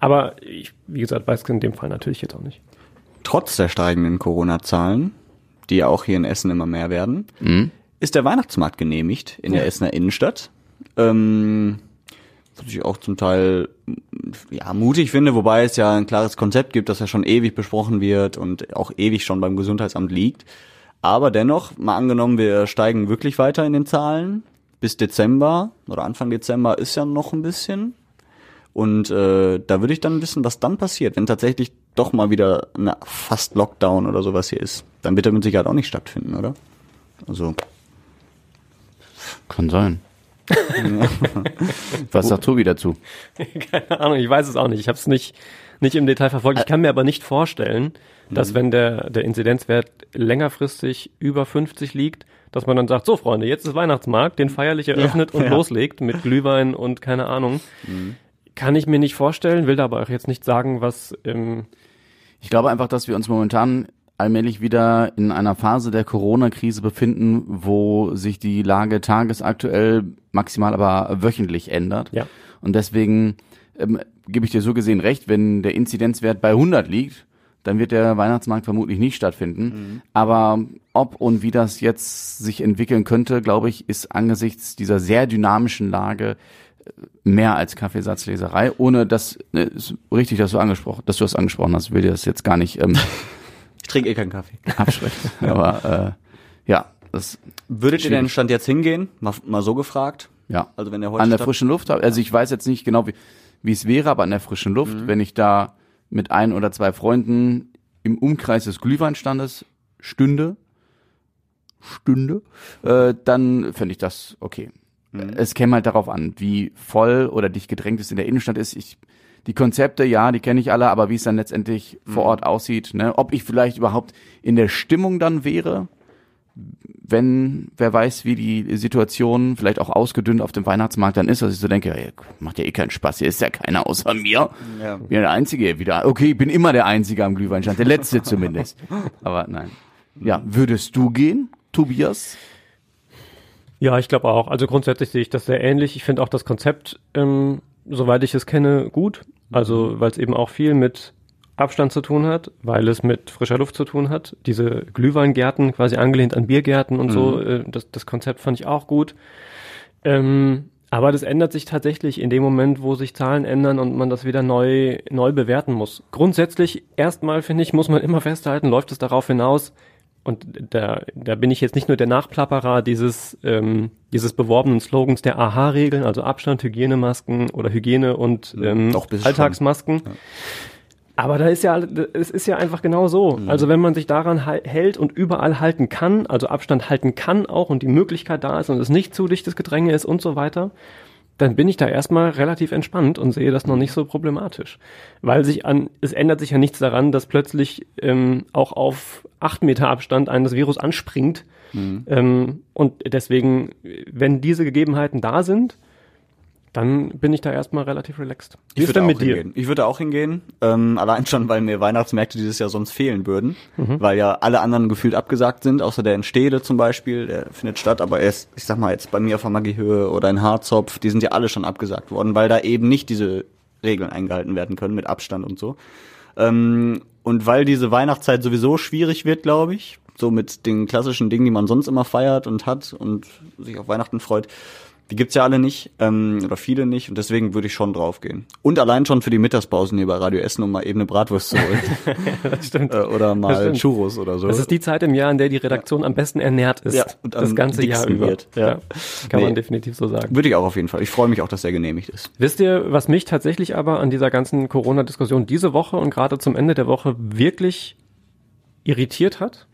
Aber ich, wie gesagt, weiß es in dem Fall natürlich jetzt auch nicht. Trotz der steigenden Corona-Zahlen, die ja auch hier in Essen immer mehr werden, ist der Weihnachtsmarkt genehmigt in der Essener Innenstadt. Ähm, was ich auch zum Teil ja, mutig finde, wobei es ja ein klares Konzept gibt, das ja schon ewig besprochen wird und auch ewig schon beim Gesundheitsamt liegt. Aber dennoch, mal angenommen, wir steigen wirklich weiter in den Zahlen. Bis Dezember oder Anfang Dezember ist ja noch ein bisschen. Und äh, da würde ich dann wissen, was dann passiert, wenn tatsächlich doch mal wieder eine fast Lockdown oder sowas hier ist. Dann wird er mit Sicherheit auch nicht stattfinden, oder? Also, Kann sein. Was sagt Tobi dazu? Keine Ahnung, ich weiß es auch nicht. Ich habe es nicht, nicht im Detail verfolgt. Ich kann mir aber nicht vorstellen, dass wenn der, der Inzidenzwert längerfristig über 50 liegt, dass man dann sagt, so Freunde, jetzt ist Weihnachtsmarkt, den feierlich eröffnet und ja. loslegt mit Glühwein und keine Ahnung. Kann ich mir nicht vorstellen, will da aber auch jetzt nicht sagen, was ähm, Ich glaube einfach, dass wir uns momentan allmählich wieder in einer Phase der Corona-Krise befinden, wo sich die Lage tagesaktuell, maximal aber wöchentlich ändert. Ja. Und deswegen ähm, gebe ich dir so gesehen recht, wenn der Inzidenzwert bei 100 liegt, dann wird der Weihnachtsmarkt vermutlich nicht stattfinden. Aber ob und wie das jetzt sich entwickeln könnte, glaube ich, ist angesichts dieser sehr dynamischen Lage äh, mehr als Kaffeesatzleserei, ohne dass, ne, ist richtig, dass du angesprochen, dass du das angesprochen hast, ich will dir das jetzt gar nicht ähm, ich trinke eh keinen Kaffee. abschrecken. Aber äh, ja, das Würdet ihr denn Stand jetzt hingehen? Mal, mal so gefragt. ja. Also wenn der heute an der frischen Luft, also ich weiß jetzt nicht genau, wie wie es wäre, aber an der frischen Luft, wenn ich da mit ein oder zwei Freunden im Umkreis des Glühweinstandes stünde, stünde, äh, dann fände ich das okay. Es käme halt darauf an, wie voll oder dicht gedrängt es in der Innenstadt ist. Ich, die Konzepte, ja, die kenne ich alle, aber wie es dann letztendlich vor Ort aussieht, ne? ob ich vielleicht überhaupt in der Stimmung dann wäre, wenn, wer weiß, wie die Situation vielleicht auch ausgedünnt auf dem Weihnachtsmarkt dann ist, dass ich so denke, ey, macht ja eh keinen Spaß, hier ist ja keiner außer mir. Ja. Bin ja der Einzige wieder. Okay, ich bin immer der Einzige am Glühweinstand, der Letzte zumindest. Aber nein. Ja, würdest du gehen, Tobias? Ja, ich glaube auch. Also grundsätzlich sehe ich das sehr ähnlich. Ich finde auch das Konzept, ähm, soweit ich es kenne, gut. Also weil es eben auch viel mit Abstand zu tun hat, weil es mit frischer Luft zu tun hat. Diese Glühweingärten, quasi angelehnt an Biergärten und so, äh, das, das Konzept fand ich auch gut. Ähm, aber das ändert sich tatsächlich in dem Moment, wo sich Zahlen ändern und man das wieder neu, neu bewerten muss. Grundsätzlich, erstmal finde ich, muss man immer festhalten, läuft es darauf hinaus, und da, da bin ich jetzt nicht nur der Nachplapperer dieses, ähm, dieses beworbenen Slogans der AHA-Regeln, also Abstand, Hygienemasken oder Hygiene und ähm, Doch, Alltagsmasken. Aber da ist ja, es ist ja einfach genau so. Also wenn man sich daran hält und überall halten kann, also Abstand halten kann auch und die Möglichkeit da ist und es nicht zu dichtes Gedränge ist und so weiter, dann bin ich da erstmal relativ entspannt und sehe das noch nicht so problematisch. Weil sich an, es ändert sich ja nichts daran, dass plötzlich ähm, auch auf acht Meter Abstand ein das Virus anspringt. Ähm, und deswegen, wenn diese Gegebenheiten da sind, dann bin ich da erstmal relativ relaxed. Wie ist würde mit dir? hingehen. Ich würde auch hingehen, ähm, allein schon, weil mir Weihnachtsmärkte dieses Jahr sonst fehlen würden, Mhm. weil ja alle anderen gefühlt abgesagt sind, außer der in Stede zum Beispiel, der findet statt, aber erst, ich sag mal jetzt bei mir auf der Magiehöhe oder in Harzopf, die sind ja alle schon abgesagt worden, weil da eben nicht diese Regeln eingehalten werden können mit Abstand und so. Ähm, und weil diese Weihnachtszeit sowieso schwierig wird, glaube ich, so mit den klassischen Dingen, die man sonst immer feiert und hat und sich auf Weihnachten freut, die gibt's ja alle nicht ähm, oder viele nicht und deswegen würde ich schon draufgehen. Und allein schon für die Mittagspausen hier bei Radio Essen, um mal eben eine Bratwurst zu holen Das stimmt. äh, oder mal stimmt. Churros oder so. Das ist die Zeit im Jahr, in der die Redaktion am besten ernährt ist. Ja, und das ganze Jahr über. wird. Ja. Ja. Kann Nee. man definitiv so sagen. würde ich auch auf jeden Fall. Ich freue mich auch, dass der genehmigt ist. Wisst ihr, was mich tatsächlich aber an dieser ganzen Corona-Diskussion diese Woche und gerade zum Ende der Woche wirklich irritiert hat?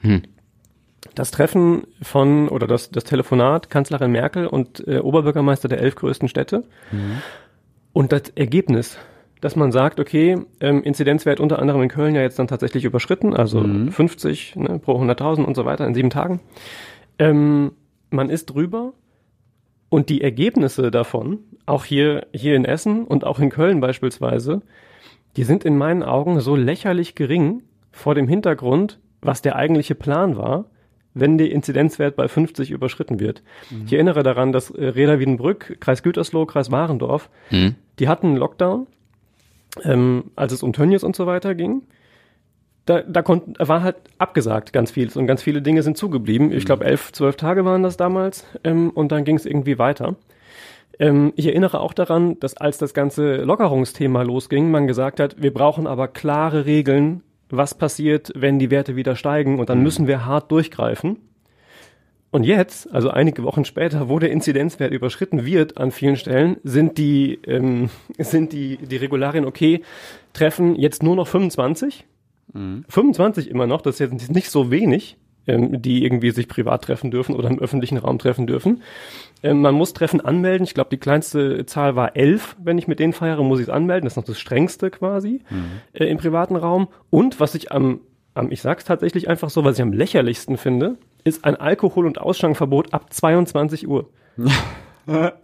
Das Treffen von oder das, das Telefonat Kanzlerin Merkel und äh, Oberbürgermeister der elf größten Städte. Und das Ergebnis, dass man sagt, okay, ähm, Inzidenzwert unter anderem in Köln ja jetzt dann tatsächlich überschritten, also 50 ne, pro 100.000 und so weiter in sieben Tagen. Ähm, man ist drüber und die Ergebnisse davon, auch hier, hier in Essen und auch in Köln beispielsweise, die sind in meinen Augen so lächerlich gering vor dem Hintergrund, was der eigentliche Plan war, wenn der Inzidenzwert bei 50 überschritten wird. Ich erinnere daran, dass äh, Reda Wiedenbrück, Kreis Gütersloh, Kreis Warendorf, die hatten einen Lockdown, ähm, als es um Tönnies und so weiter ging. Da, da konnten, war halt abgesagt ganz vieles und ganz viele Dinge sind zugeblieben. Ich glaube, elf, zwölf Tage waren das damals ähm, und dann ging es irgendwie weiter. Ähm, ich erinnere auch daran, dass als das ganze Lockerungsthema losging, man gesagt hat, wir brauchen aber klare Regeln, was passiert, wenn die Werte wieder steigen und dann müssen wir hart durchgreifen. Und jetzt, also einige Wochen später, wo der Inzidenzwert überschritten wird an vielen Stellen, sind die, ähm, sind die, die Regularien okay, treffen jetzt nur noch 25. 25 immer noch, das ist jetzt nicht so wenig, ähm, die irgendwie sich privat treffen dürfen oder im öffentlichen Raum treffen dürfen. Ähm, man muss Treffen anmelden. Ich glaube, die kleinste Zahl war elf. Wenn ich mit denen feiere, muss ich es anmelden. Das ist noch das strengste quasi äh, im privaten Raum. Und was ich am, am, ich sag's tatsächlich einfach so, was ich am lächerlichsten finde, ist ein Alkohol- und Ausschrankverbot ab 22 Uhr.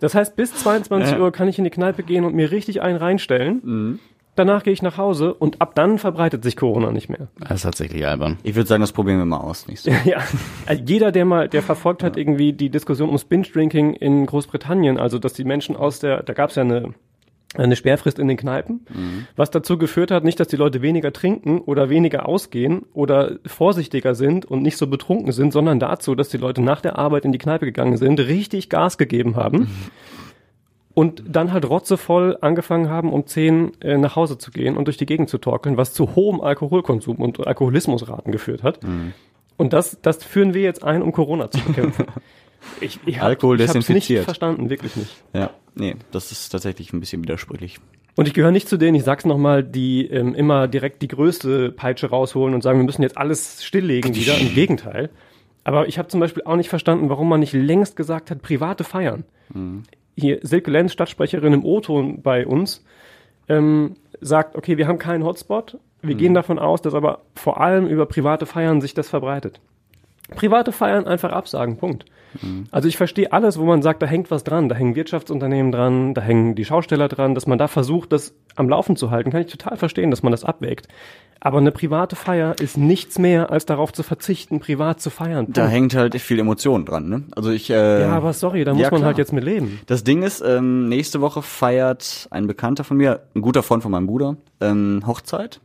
Das heißt, bis 22 Uhr kann ich in die Kneipe gehen und mir richtig einen reinstellen. Danach gehe ich nach Hause und ab dann verbreitet sich Corona nicht mehr. Das ist tatsächlich albern. Ich würde sagen, das probieren wir mal aus. Nicht so. Ja, also jeder, der mal, der verfolgt hat irgendwie die Diskussion ums Binge-Drinking in Großbritannien, also dass die Menschen aus der, da gab es ja eine eine Sperrfrist in den Kneipen, was dazu geführt hat, nicht, dass die Leute weniger trinken oder weniger ausgehen oder vorsichtiger sind und nicht so betrunken sind, sondern dazu, dass die Leute nach der Arbeit in die Kneipe gegangen sind, richtig Gas gegeben haben und dann halt rotzevoll angefangen haben, um 10 äh, nach Hause zu gehen und durch die Gegend zu torkeln, was zu hohem Alkoholkonsum und Alkoholismusraten geführt hat. Und das, das führen wir jetzt ein, um Corona zu bekämpfen. Ich, ich hab, Alkohol ich desinfiziert. nicht verstanden, wirklich nicht. Ja, nee, das ist tatsächlich ein bisschen widersprüchlich. Und ich gehöre nicht zu denen, ich sag's nochmal, die ähm, immer direkt die größte Peitsche rausholen und sagen, wir müssen jetzt alles stilllegen wieder. Im Gegenteil. Aber ich habe zum Beispiel auch nicht verstanden, warum man nicht längst gesagt hat, private Feiern. Hier, Silke Lenz, Stadtsprecherin im O-Ton bei uns, ähm, sagt, okay, wir haben keinen Hotspot. Wir gehen davon aus, dass aber vor allem über private Feiern sich das verbreitet. Private Feiern einfach absagen, Punkt. Also ich verstehe alles, wo man sagt, da hängt was dran, da hängen Wirtschaftsunternehmen dran, da hängen die Schausteller dran, dass man da versucht, das am Laufen zu halten, kann ich total verstehen, dass man das abwägt. Aber eine private Feier ist nichts mehr, als darauf zu verzichten, privat zu feiern. Da Punkt. hängt halt viel Emotion dran, ne? Also ich, äh, ja, aber sorry, da muss ja, man halt jetzt mit leben. Das Ding ist, ähm, nächste Woche feiert ein Bekannter von mir, ein guter Freund von meinem Bruder, ähm, Hochzeit.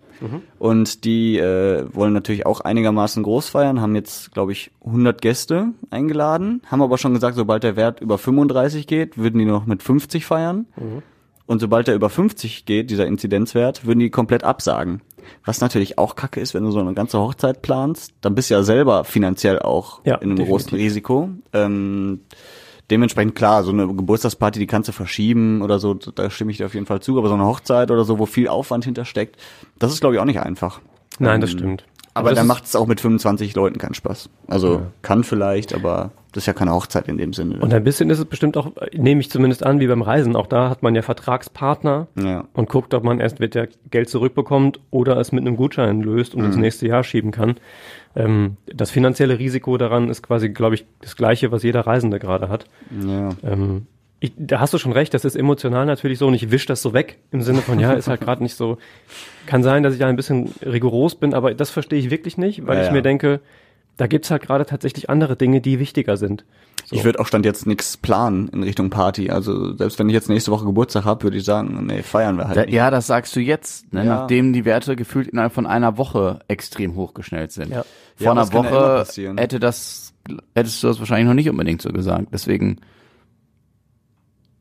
Und die äh, wollen natürlich auch einigermaßen groß feiern, haben jetzt, glaube ich, 100 Gäste eingeladen, haben aber schon gesagt, sobald der Wert über 35 geht, würden die noch mit 50 feiern. Und sobald der über 50 geht, dieser Inzidenzwert, würden die komplett absagen. Was natürlich auch kacke ist, wenn du so eine ganze Hochzeit planst, dann bist du ja selber finanziell auch Ja, in einem definitiv. großen Risiko. Ähm, dementsprechend klar, so eine Geburtstagsparty, die kannst du verschieben oder so, da stimme ich dir auf jeden Fall zu, aber so eine Hochzeit oder so, wo viel Aufwand hintersteckt, das ist glaube ich auch nicht einfach. Nein, das Ähm, stimmt. Aber das dann macht es auch mit 25 Leuten keinen Spaß. Also kann vielleicht, aber das ist ja keine Hochzeit in dem Sinne. Und ein bisschen ist es bestimmt auch, nehme ich zumindest an, wie beim Reisen. Auch da hat man ja Vertragspartner ja. und guckt, ob man erst wieder Geld zurückbekommt oder es mit einem Gutschein löst und ins nächste Jahr schieben kann. Ähm, das finanzielle Risiko daran ist quasi, glaube ich, das gleiche, was jeder Reisende gerade hat. ja. Ähm, ich, da hast du schon recht, das ist emotional natürlich so und ich wisch das so weg im Sinne von, ja, ist halt gerade nicht so. Kann sein, dass ich da ein bisschen rigoros bin, aber das verstehe ich wirklich nicht, weil Ja, ich mir denke, da gibt's halt gerade tatsächlich andere Dinge, die wichtiger sind. So. Ich würde auch stand jetzt nichts planen in Richtung Party. Also selbst wenn ich jetzt nächste Woche Geburtstag habe, würde ich sagen, nee, feiern wir halt Da, nicht. ja, das sagst du jetzt, ne? Ja. nachdem die Werte gefühlt innerhalb von einer Woche extrem hochgeschnellt sind. Ja. Vor Ja, einer ja Woche passieren. hätte das, hättest du das wahrscheinlich noch nicht unbedingt so gesagt. Deswegen,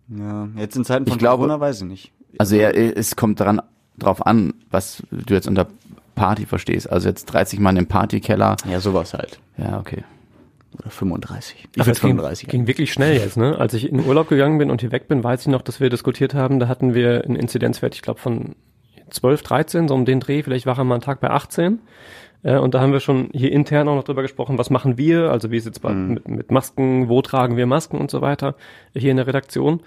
Ja, jetzt in Zeiten von Ich glaube- Corona weiß ich nicht. also ja, es kommt dran, drauf an, was du jetzt unter Party verstehst. Also jetzt 30 Mann im Partykeller. Ja, sowas halt. Ja, okay. Oder 35. Ich Ach, würde es ging, 35. ging wirklich schnell jetzt, ne? Als ich in Urlaub gegangen bin und hier weg bin, weiß ich noch, dass wir diskutiert haben, da hatten wir einen Inzidenzwert, ich glaube von 12, 13, so um den Dreh, vielleicht war er mal einen Tag bei 18. Äh, und da haben wir schon hier intern auch noch drüber gesprochen, was machen wir, also wie ist jetzt bei, mit, mit Masken, wo tragen wir Masken und so weiter, hier in der Redaktion.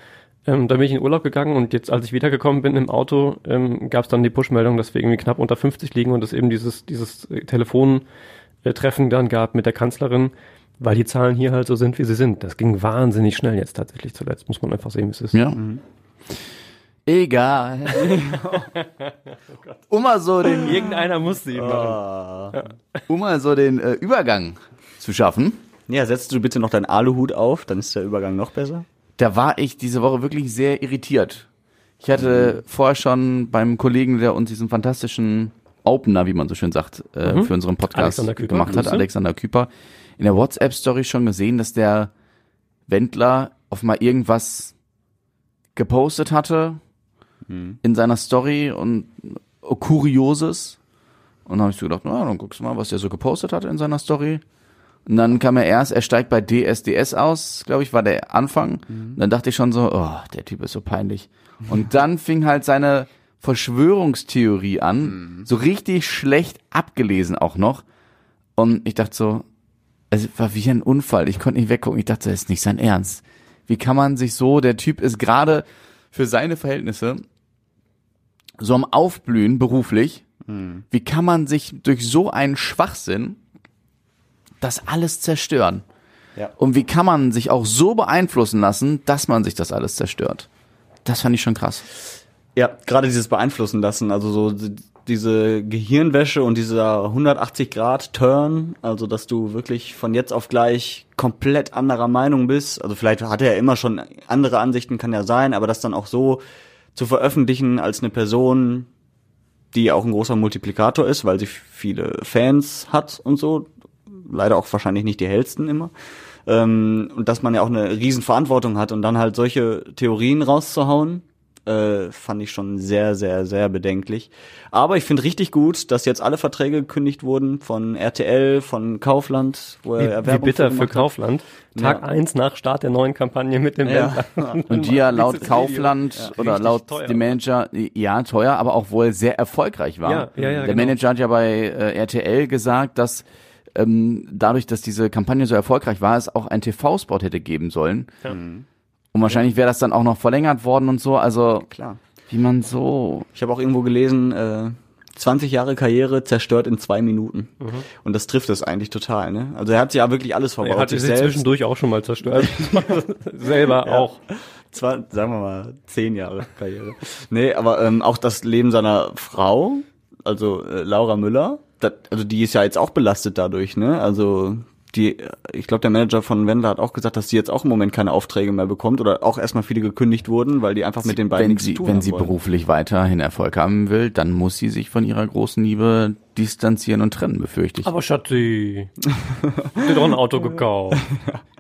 Ähm, da bin ich in Urlaub gegangen und jetzt, als ich wiedergekommen bin im Auto, ähm, gab es dann die Push-Meldung, dass wir irgendwie knapp unter 50 liegen und es eben dieses, dieses äh, Telefontreffen dann gab mit der Kanzlerin, weil die Zahlen hier halt so sind, wie sie sind. Das ging wahnsinnig schnell jetzt tatsächlich zuletzt, muss man einfach sehen, wie es ist. Ja. Egal. um mal so den, Irgendeiner muss sie machen. Ah. um mal so den äh, Übergang zu schaffen. Ja, setzt du bitte noch deinen Aluhut auf, dann ist der Übergang noch besser. Da war ich diese Woche wirklich sehr irritiert. Ich hatte vorher schon beim Kollegen, der uns diesen fantastischen Opener, wie man so schön sagt, äh, Mhm. für unseren Podcast Küper, gemacht hat, Grüße. Alexander Küper, in der WhatsApp-Story schon gesehen, dass der Wendler auf mal irgendwas gepostet hatte in seiner Story und oh, Kurioses. Und dann habe ich so gedacht, na, dann guckst du mal, was der so gepostet hat in seiner Story. Und dann kam er erst, er steigt bei DSDS aus, glaube ich, war der Anfang. Und dann dachte ich schon so, oh, der Typ ist so peinlich. Und dann fing halt seine Verschwörungstheorie an, so richtig schlecht abgelesen auch noch. Und ich dachte so, es war wie ein Unfall. Ich konnte nicht weggucken. Ich dachte, das ist nicht sein Ernst. Wie kann man sich so, der Typ ist gerade für seine Verhältnisse so am Aufblühen beruflich. Wie kann man sich durch so einen Schwachsinn das alles zerstören? Ja. Und wie kann man sich auch so beeinflussen lassen, dass man sich das alles zerstört? Das fand ich schon krass. Ja, gerade dieses Beeinflussen lassen, also so die- diese Gehirnwäsche und dieser 180 Grad Turn, also dass du wirklich von jetzt auf gleich komplett anderer Meinung bist. Also vielleicht hat er ja immer schon andere Ansichten, kann ja sein, aber das dann auch so zu veröffentlichen als eine Person, die auch ein großer Multiplikator ist, weil sie viele Fans hat und so. Leider auch wahrscheinlich nicht die hellsten immer. Ähm, und dass man ja auch eine riesen Verantwortung hat und dann halt solche Theorien rauszuhauen, äh, fand ich schon sehr, sehr, sehr bedenklich. Aber ich finde richtig gut, dass jetzt alle Verträge gekündigt wurden von RTL, von Kaufland, wo er Wie, wie bitter für hat. Kaufland. Tag Ja. eins nach Start der neuen Kampagne mit dem Ja. Wendler. Und die ja laut. Kaufland oder Richtig laut teuer. dem Manager, ja, teuer, aber auch wohl sehr erfolgreich war. Ja, ja, ja, Der genau. Manager hat ja bei äh, RTL gesagt, dass ähm, dadurch, dass diese Kampagne so erfolgreich war, es auch einen TV-Spot hätte geben sollen. Ja. Und wahrscheinlich wäre das dann auch noch verlängert worden und so. Also, Klar. wie man so. Ich habe auch irgendwo gelesen, äh, 20 Jahre Karriere zerstört in zwei Minuten. Und das trifft es eigentlich total, ne? Also er hat ja wirklich alles verbaut. Er hat sich sie selbst. zwischendurch auch schon mal zerstört. Selber auch. Zwar, sagen wir mal, zehn Jahre Karriere. Nee, aber ähm, auch das Leben seiner Frau, also äh, Laura Müller, das, also die ist ja jetzt auch belastet dadurch, ne? Also die, ich glaube, der Manager von Wendler hat auch gesagt, dass sie jetzt auch im Moment keine Aufträge mehr bekommt oder auch erstmal viele gekündigt wurden, weil die einfach mit den beiden Wenn nichts sie, tun wenn sie wollen. beruflich weiterhin Erfolg haben will, dann muss sie sich von ihrer großen Liebe distanzieren und trennen, befürchte ich. Aber Schatzi, hab dir doch ein Auto gekauft.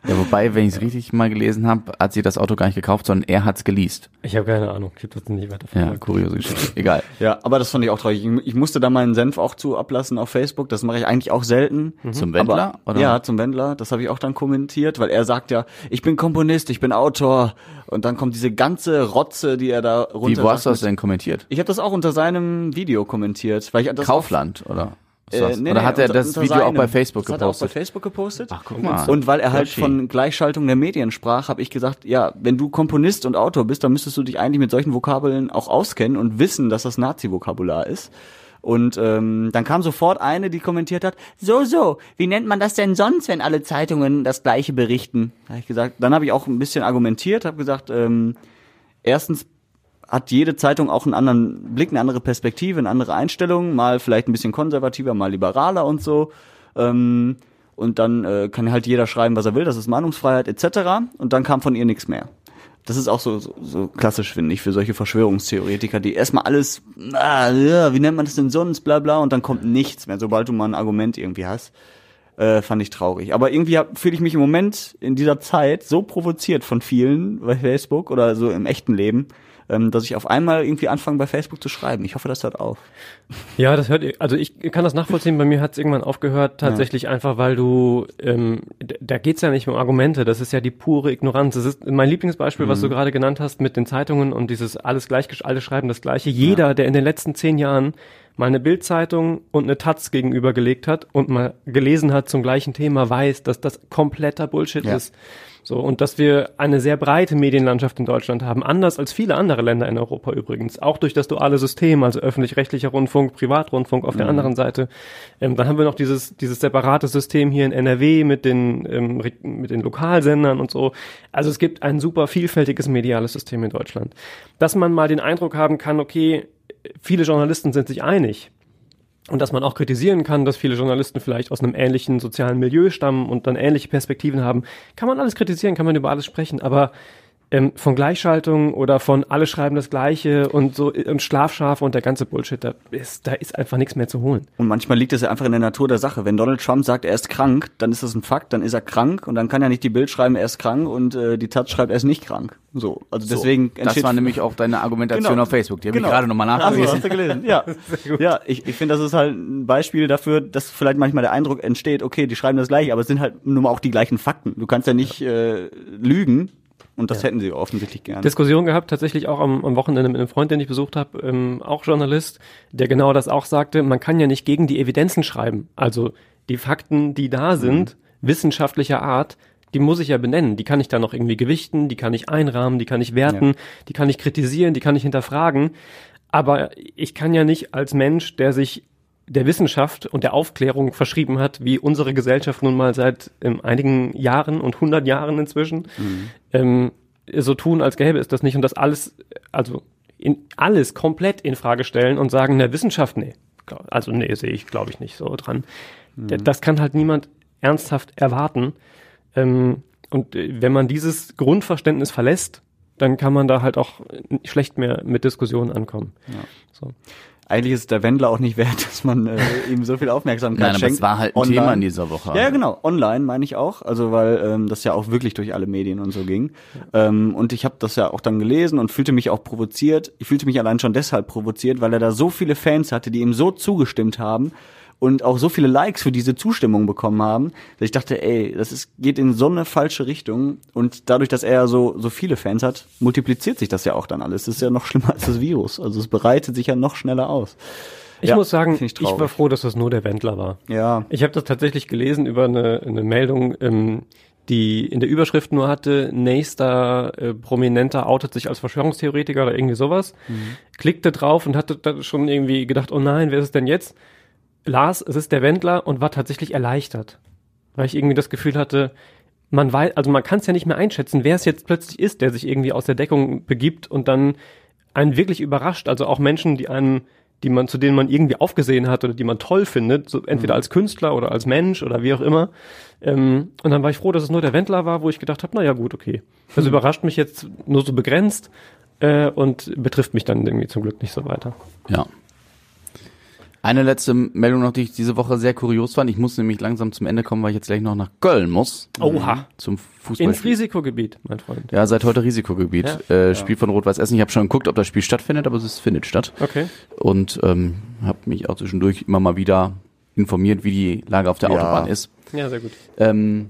Ja, wobei, wenn ich es richtig mal gelesen habe, hat sie das Auto gar nicht gekauft, sondern er hat's geleast. Ich habe keine Ahnung, ich habe das nicht weiter Ja, kuriose Geschichte. Egal. Ja, aber das fand ich auch traurig. Ich, ich musste da meinen Senf auch zu ablassen auf Facebook. Das mache ich eigentlich auch selten. Zum Wendler? Aber, Ja, zum Wendler. Das habe ich auch dann kommentiert, weil er sagt ja, ich bin Komponist, ich bin Autor. Und dann kommt diese ganze Rotze, die er da runter. Wie, wo hast du das denn kommentiert? Ich habe das auch unter seinem Video kommentiert, weil ich das Kaufland, oder? Äh, nee, oder nee, hat er das Video auch bei Facebook das Hat er auch bei gepostet? Facebook gepostet. Ach, guck mal. Und weil er halt Yoshi. von Gleichschaltung der Medien sprach, habe ich gesagt, ja, wenn du Komponist und Autor bist, dann müsstest du dich eigentlich mit solchen Vokabeln auch auskennen und wissen, dass das Nazi-Vokabular ist. Und ähm, dann kam sofort eine, die kommentiert hat, so, so, wie nennt man das denn sonst, wenn alle Zeitungen das gleiche berichten? Da hab ich gesagt, dann habe ich auch ein bisschen argumentiert, habe gesagt, ähm, erstens hat jede Zeitung auch einen anderen Blick, eine andere Perspektive, eine andere Einstellung, mal vielleicht ein bisschen konservativer, mal liberaler und so. Ähm, und dann äh, kann halt jeder schreiben, was er will, das ist Meinungsfreiheit etc. Und dann kam von ihr nichts mehr. Das ist auch so, so, so klassisch, finde ich, für solche Verschwörungstheoretiker, die erstmal alles, ah, wie nennt man das denn sonst, bla bla, und dann kommt nichts mehr, sobald du mal ein Argument irgendwie hast. Äh, fand ich traurig. Aber irgendwie fühle ich mich im Moment in dieser Zeit so provoziert von vielen bei Facebook oder so im echten Leben, ähm, dass ich auf einmal irgendwie anfange bei Facebook zu schreiben. Ich hoffe, das hört auf. Ja, das hört, also ich kann das nachvollziehen, bei mir hat es irgendwann aufgehört, tatsächlich einfach, weil du, ähm, da geht's ja nicht um Argumente, das ist ja die pure Ignoranz. Das ist mein Lieblingsbeispiel, was du gerade genannt hast mit den Zeitungen und dieses alles gleich, alle schreiben das Gleiche. Jeder, der in den letzten zehn Jahren mal eine Bildzeitung und eine Taz gegenübergelegt hat und mal gelesen hat zum gleichen Thema, weiß, dass das kompletter Bullshit Ja. ist. So, und dass wir eine sehr breite Medienlandschaft in Deutschland haben, anders als viele andere Länder in Europa übrigens, auch durch das duale System, also öffentlich-rechtlicher Rundfunk, Privatrundfunk auf der anderen Seite. Ähm, dann haben wir noch dieses, dieses separate System hier in NRW mit den, ähm, mit den Lokalsendern und so. Also es gibt ein super vielfältiges mediales System in Deutschland. Dass man mal den Eindruck haben kann, okay, viele Journalisten sind sich einig, und dass man auch kritisieren kann, dass viele Journalisten vielleicht aus einem ähnlichen sozialen Milieu stammen und dann ähnliche Perspektiven haben, kann man alles kritisieren, kann man über alles sprechen, aber ähm, von Gleichschaltung oder von alle schreiben das Gleiche und so und Schlafschafe und der ganze Bullshit, da ist, da ist einfach nichts mehr zu holen. Und manchmal liegt es ja einfach in der Natur der Sache. Wenn Donald Trump sagt, er ist krank, dann ist das ein Fakt, dann ist er krank und dann kann ja nicht die Bild schreiben, er ist krank und äh, die Taz schreibt, er ist nicht krank. So, also deswegen Das war nämlich auch deine Argumentation Genau. auf Facebook. Die habe Genau. ich gerade nochmal Ach so, nachgelesen. hast du gelesen? Ja, ja ich, ich finde, das ist halt ein Beispiel dafür, dass vielleicht manchmal der Eindruck entsteht, okay, die schreiben das gleiche, aber es sind halt nun mal auch die gleichen Fakten. Du kannst ja nicht äh, lügen und das hätten sie offensichtlich gerne. Diskussion gehabt, tatsächlich auch am, am Wochenende mit einem Freund, den ich besucht habe, ähm, auch Journalist, der genau das auch sagte, man kann ja nicht gegen die Evidenzen schreiben. Also die Fakten, die da sind, wissenschaftlicher Art, die muss ich ja benennen. Die kann ich dann noch irgendwie gewichten, die kann ich einrahmen, die kann ich werten, die kann ich kritisieren, die kann ich hinterfragen. Aber ich kann ja nicht als Mensch, der sich der Wissenschaft und der Aufklärung verschrieben hat, wie unsere Gesellschaft nun mal seit ähm, einigen Jahren und hundert Jahren inzwischen, ähm, so tun, als gäbe es das nicht und das alles, also in alles komplett in Frage stellen und sagen, der Wissenschaft, nee, also nee, sehe ich, glaube ich, nicht so dran. D- Das kann halt niemand ernsthaft erwarten. Ähm, und äh, wenn man dieses Grundverständnis verlässt, dann kann man da halt auch schlecht mehr mit Diskussionen ankommen. So. Eigentlich ist der Wendler auch nicht wert, dass man äh, ihm so viel Aufmerksamkeit Nein, aber schenkt. es war halt ein Online. Thema in dieser Woche. Ja, genau. Online meine ich auch. Also weil ähm, das ja auch wirklich durch alle Medien und so ging. Ähm, und ich habe das ja auch dann gelesen und fühlte mich auch provoziert. Ich fühlte mich allein schon deshalb provoziert, weil er da so viele Fans hatte, die ihm so zugestimmt haben und auch so viele Likes für diese Zustimmung bekommen haben, dass ich dachte, ey, das ist, geht in so eine falsche Richtung. Und dadurch, dass er so, so viele Fans hat, multipliziert sich das ja auch dann alles. Das ist ja noch schlimmer als das Virus. Also es breitet sich ja noch schneller aus. Ich Ja, muss sagen, ich ich, war froh, dass das nur der Wendler war. Ja. Ich habe das tatsächlich gelesen über eine, eine Meldung, ähm, die in der Überschrift nur hatte, nächster äh, Prominenter outet sich als Verschwörungstheoretiker oder irgendwie sowas. Klickte drauf und hatte schon irgendwie gedacht, oh nein, wer ist es denn jetzt? Las, es ist der Wendler und war tatsächlich erleichtert. Weil ich irgendwie das Gefühl hatte, man weiß, also man kann es ja nicht mehr einschätzen, wer es jetzt plötzlich ist, der sich irgendwie aus der Deckung begibt und dann einen wirklich überrascht. Also auch Menschen, die einen, die man, zu denen man irgendwie aufgesehen hat oder die man toll findet, so entweder als Künstler oder als Mensch oder wie auch immer. Ähm, und dann war ich froh, dass es nur der Wendler war, wo ich gedacht habe, na ja gut, okay. Das überrascht mich jetzt nur so begrenzt äh, und betrifft mich dann irgendwie zum Glück nicht so weiter. Ja. Eine letzte Meldung noch, die ich diese Woche sehr kurios fand. Ich muss nämlich langsam zum Ende kommen, weil ich jetzt gleich noch nach Köln muss. Oha. Zum Fußball. Ins Risikogebiet, mein Freund. Ja, seit heute Risikogebiet. äh, Spiel von Rot-Weiß Essen. Ich habe schon geguckt, ob das Spiel stattfindet, aber es findet statt. Okay. Und ähm, habe mich auch zwischendurch immer mal wieder informiert, wie die Lage auf der Ja. Autobahn ist. Ja, sehr gut. Ähm,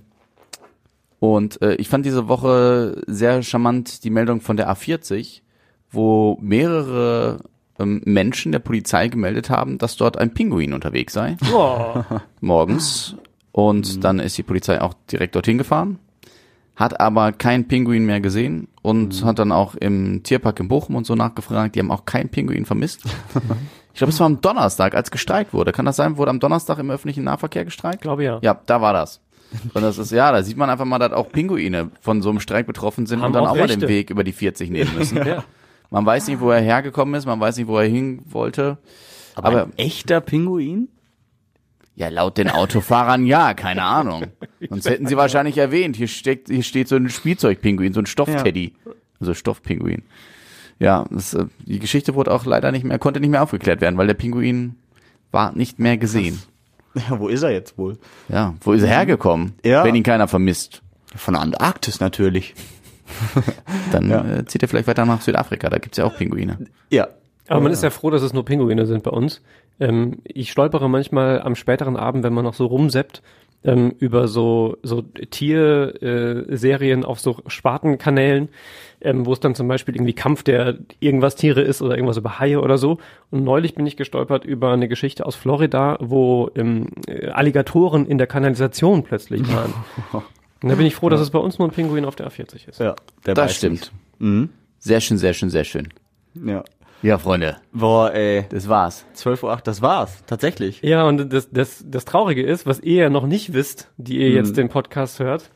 und äh, ich fand diese Woche sehr charmant die Meldung von der A40, wo mehrere ähm, Menschen der Polizei gemeldet haben, dass dort ein Pinguin unterwegs sei, Oh. morgens. Und dann ist die Polizei auch direkt dorthin gefahren, hat aber keinen Pinguin mehr gesehen und hat dann auch im Tierpark in Bochum und so nachgefragt. Die haben auch keinen Pinguin vermisst. Ich glaube, es war am Donnerstag, als gestreikt wurde. Kann das sein? Wurde am Donnerstag im öffentlichen Nahverkehr gestreikt? Glaube ja. Ja, da war das. Und das ist, ja, da sieht man einfach mal, dass auch Pinguine von so einem Streik betroffen sind Haben und dann auch auch, mal den. Weg über die 40 nehmen müssen. Ja. Man weiß nicht, wo er hergekommen ist, man weiß nicht, wo er hin wollte. Aber, Aber, ein echter Pinguin? ja, laut den Autofahrern ja, keine Ahnung. Sonst hätten sie wahrscheinlich erwähnt, hier steht, hier steht so ein Spielzeugpinguin, so ein Stoffteddy. Also Stoffpinguin. Ja, das, äh, die Geschichte wurde auch leider nicht mehr, konnte nicht mehr aufgeklärt werden, weil der Pinguin war nicht mehr gesehen. Ja, wo ist er jetzt wohl? Ja, wo ist er hergekommen? Ja. Wenn ihn keiner vermisst. Von der Antarktis natürlich. Dann Ja. äh, zieht er vielleicht weiter nach Südafrika, da gibt's ja auch Pinguine. Ja. Aber man ist ja froh, dass es nur Pinguine sind bei uns. Ähm, ich stolpere manchmal am späteren Abend, wenn man noch so rumseppt, ähm, über so, so Tierserien äh, auf so Spartenkanälen, ähm, wo es dann zum Beispiel irgendwie Kampf der irgendwas Tiere ist oder irgendwas über Haie oder so. Und neulich bin ich gestolpert über eine Geschichte aus Florida, wo ähm, äh, Alligatoren in der Kanalisation plötzlich waren. Und da bin ich froh, dass es bei uns nur ein Pinguin auf der A40 ist. Ja, der Das stimmt. Mhm. Sehr schön, sehr schön, sehr schön. Ja. Ja, Freunde, Boah, ey. das war's. 12.08 Uhr, das war's. Tatsächlich. Ja, und das, das, das Traurige ist, was ihr ja noch nicht wisst, die ihr jetzt den Podcast hört,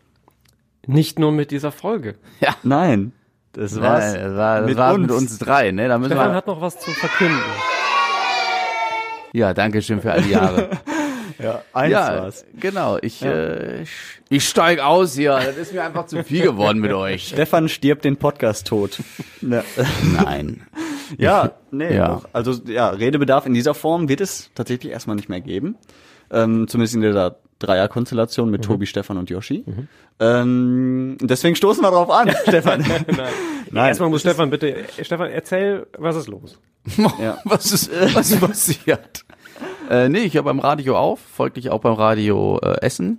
nicht nur mit dieser Folge. Ja. Nein. Das war's. Ja, das war, das mit war's uns. mit uns drei, ne? Da müssen Stefan wir, hat noch was zu verkünden. ja, danke schön für all die Jahre. Ja, eins ja, war's. genau. Ich, äh, ich, ich steig aus hier. Das ist mir einfach zu viel geworden mit euch. Stefan stirbt den Podcast tot. ja. Nein. ja, nee. Ja. Doch. Also ja, Redebedarf in dieser Form wird es tatsächlich erstmal nicht mehr geben. Ähm, zumindest in dieser Dreierkonstellation mit Tobi, Stefan und Yoshi. Ähm, deswegen stoßen wir drauf an, Stefan. Nein. Erstmal muss Stefan bitte, Stefan, erzähl, was ist los? Ja. Was ist, was ist passiert? Äh, nee, ich höre beim Radio auf, folglich auch beim Radio äh, Essen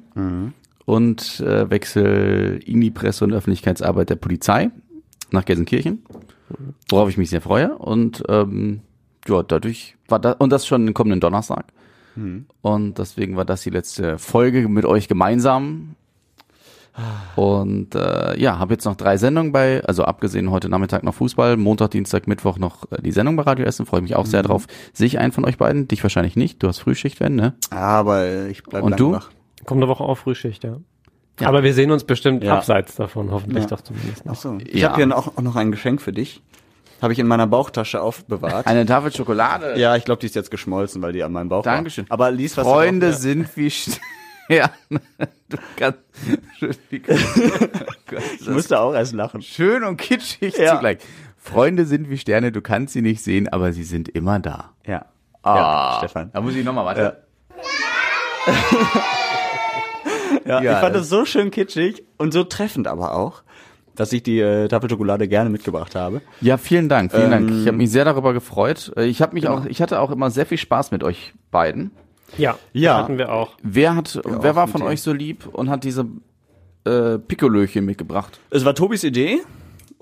und äh, wechsel in die Presse- und Öffentlichkeitsarbeit der Polizei nach Gelsenkirchen, worauf ich mich sehr freue. Und ähm, ja, dadurch war das, und das schon den kommenden Donnerstag. Und deswegen war das die letzte Folge mit euch gemeinsam. Und äh, ja, habe jetzt noch drei Sendungen bei, also abgesehen heute Nachmittag noch Fußball, Montag, Dienstag, Mittwoch noch äh, die Sendung bei Radio Essen, freue mich auch sehr drauf. Sehe ich einen von euch beiden? Dich wahrscheinlich nicht, du hast Frühschicht, wenn, ne? Aber ich bleib Und du? wach. Kommende Woche auch Frühschicht, ja. Ja. Aber wir sehen uns bestimmt Ja. abseits davon, hoffentlich Ja. doch zumindest noch. Achso. Ich Ja. habe hier noch, auch noch ein Geschenk für dich. Habe ich in meiner Bauchtasche aufbewahrt. Eine Tafel Schokolade. ja, ich glaube, die ist jetzt geschmolzen, weil die an meinem Bauch Dankeschön. war. Aber lies was Freunde drauf- sind wie Ja, du kannst. Wie- Ich musste auch erst lachen. Schön und kitschig Ja. zugleich. Freunde sind wie Sterne, du kannst sie nicht sehen, aber sie sind immer da. Ja. Ah, Ja, Stefan. Da muss ich nochmal weiter. Ja, Ja, ich fand das- so schön kitschig und so treffend aber auch, dass ich die äh, Tafelschokolade gerne mitgebracht habe. Ja, vielen Dank, vielen Dank. Ähm, Ich habe mich sehr darüber gefreut. Äh, Ich habe mich Genau. auch, ich hatte auch immer sehr viel Spaß mit euch beiden. Ja, Ja. das hatten wir auch. Wer hat, wer war von euch so lieb und hat diese äh, Pikolöchen mitgebracht? Es war Tobis Idee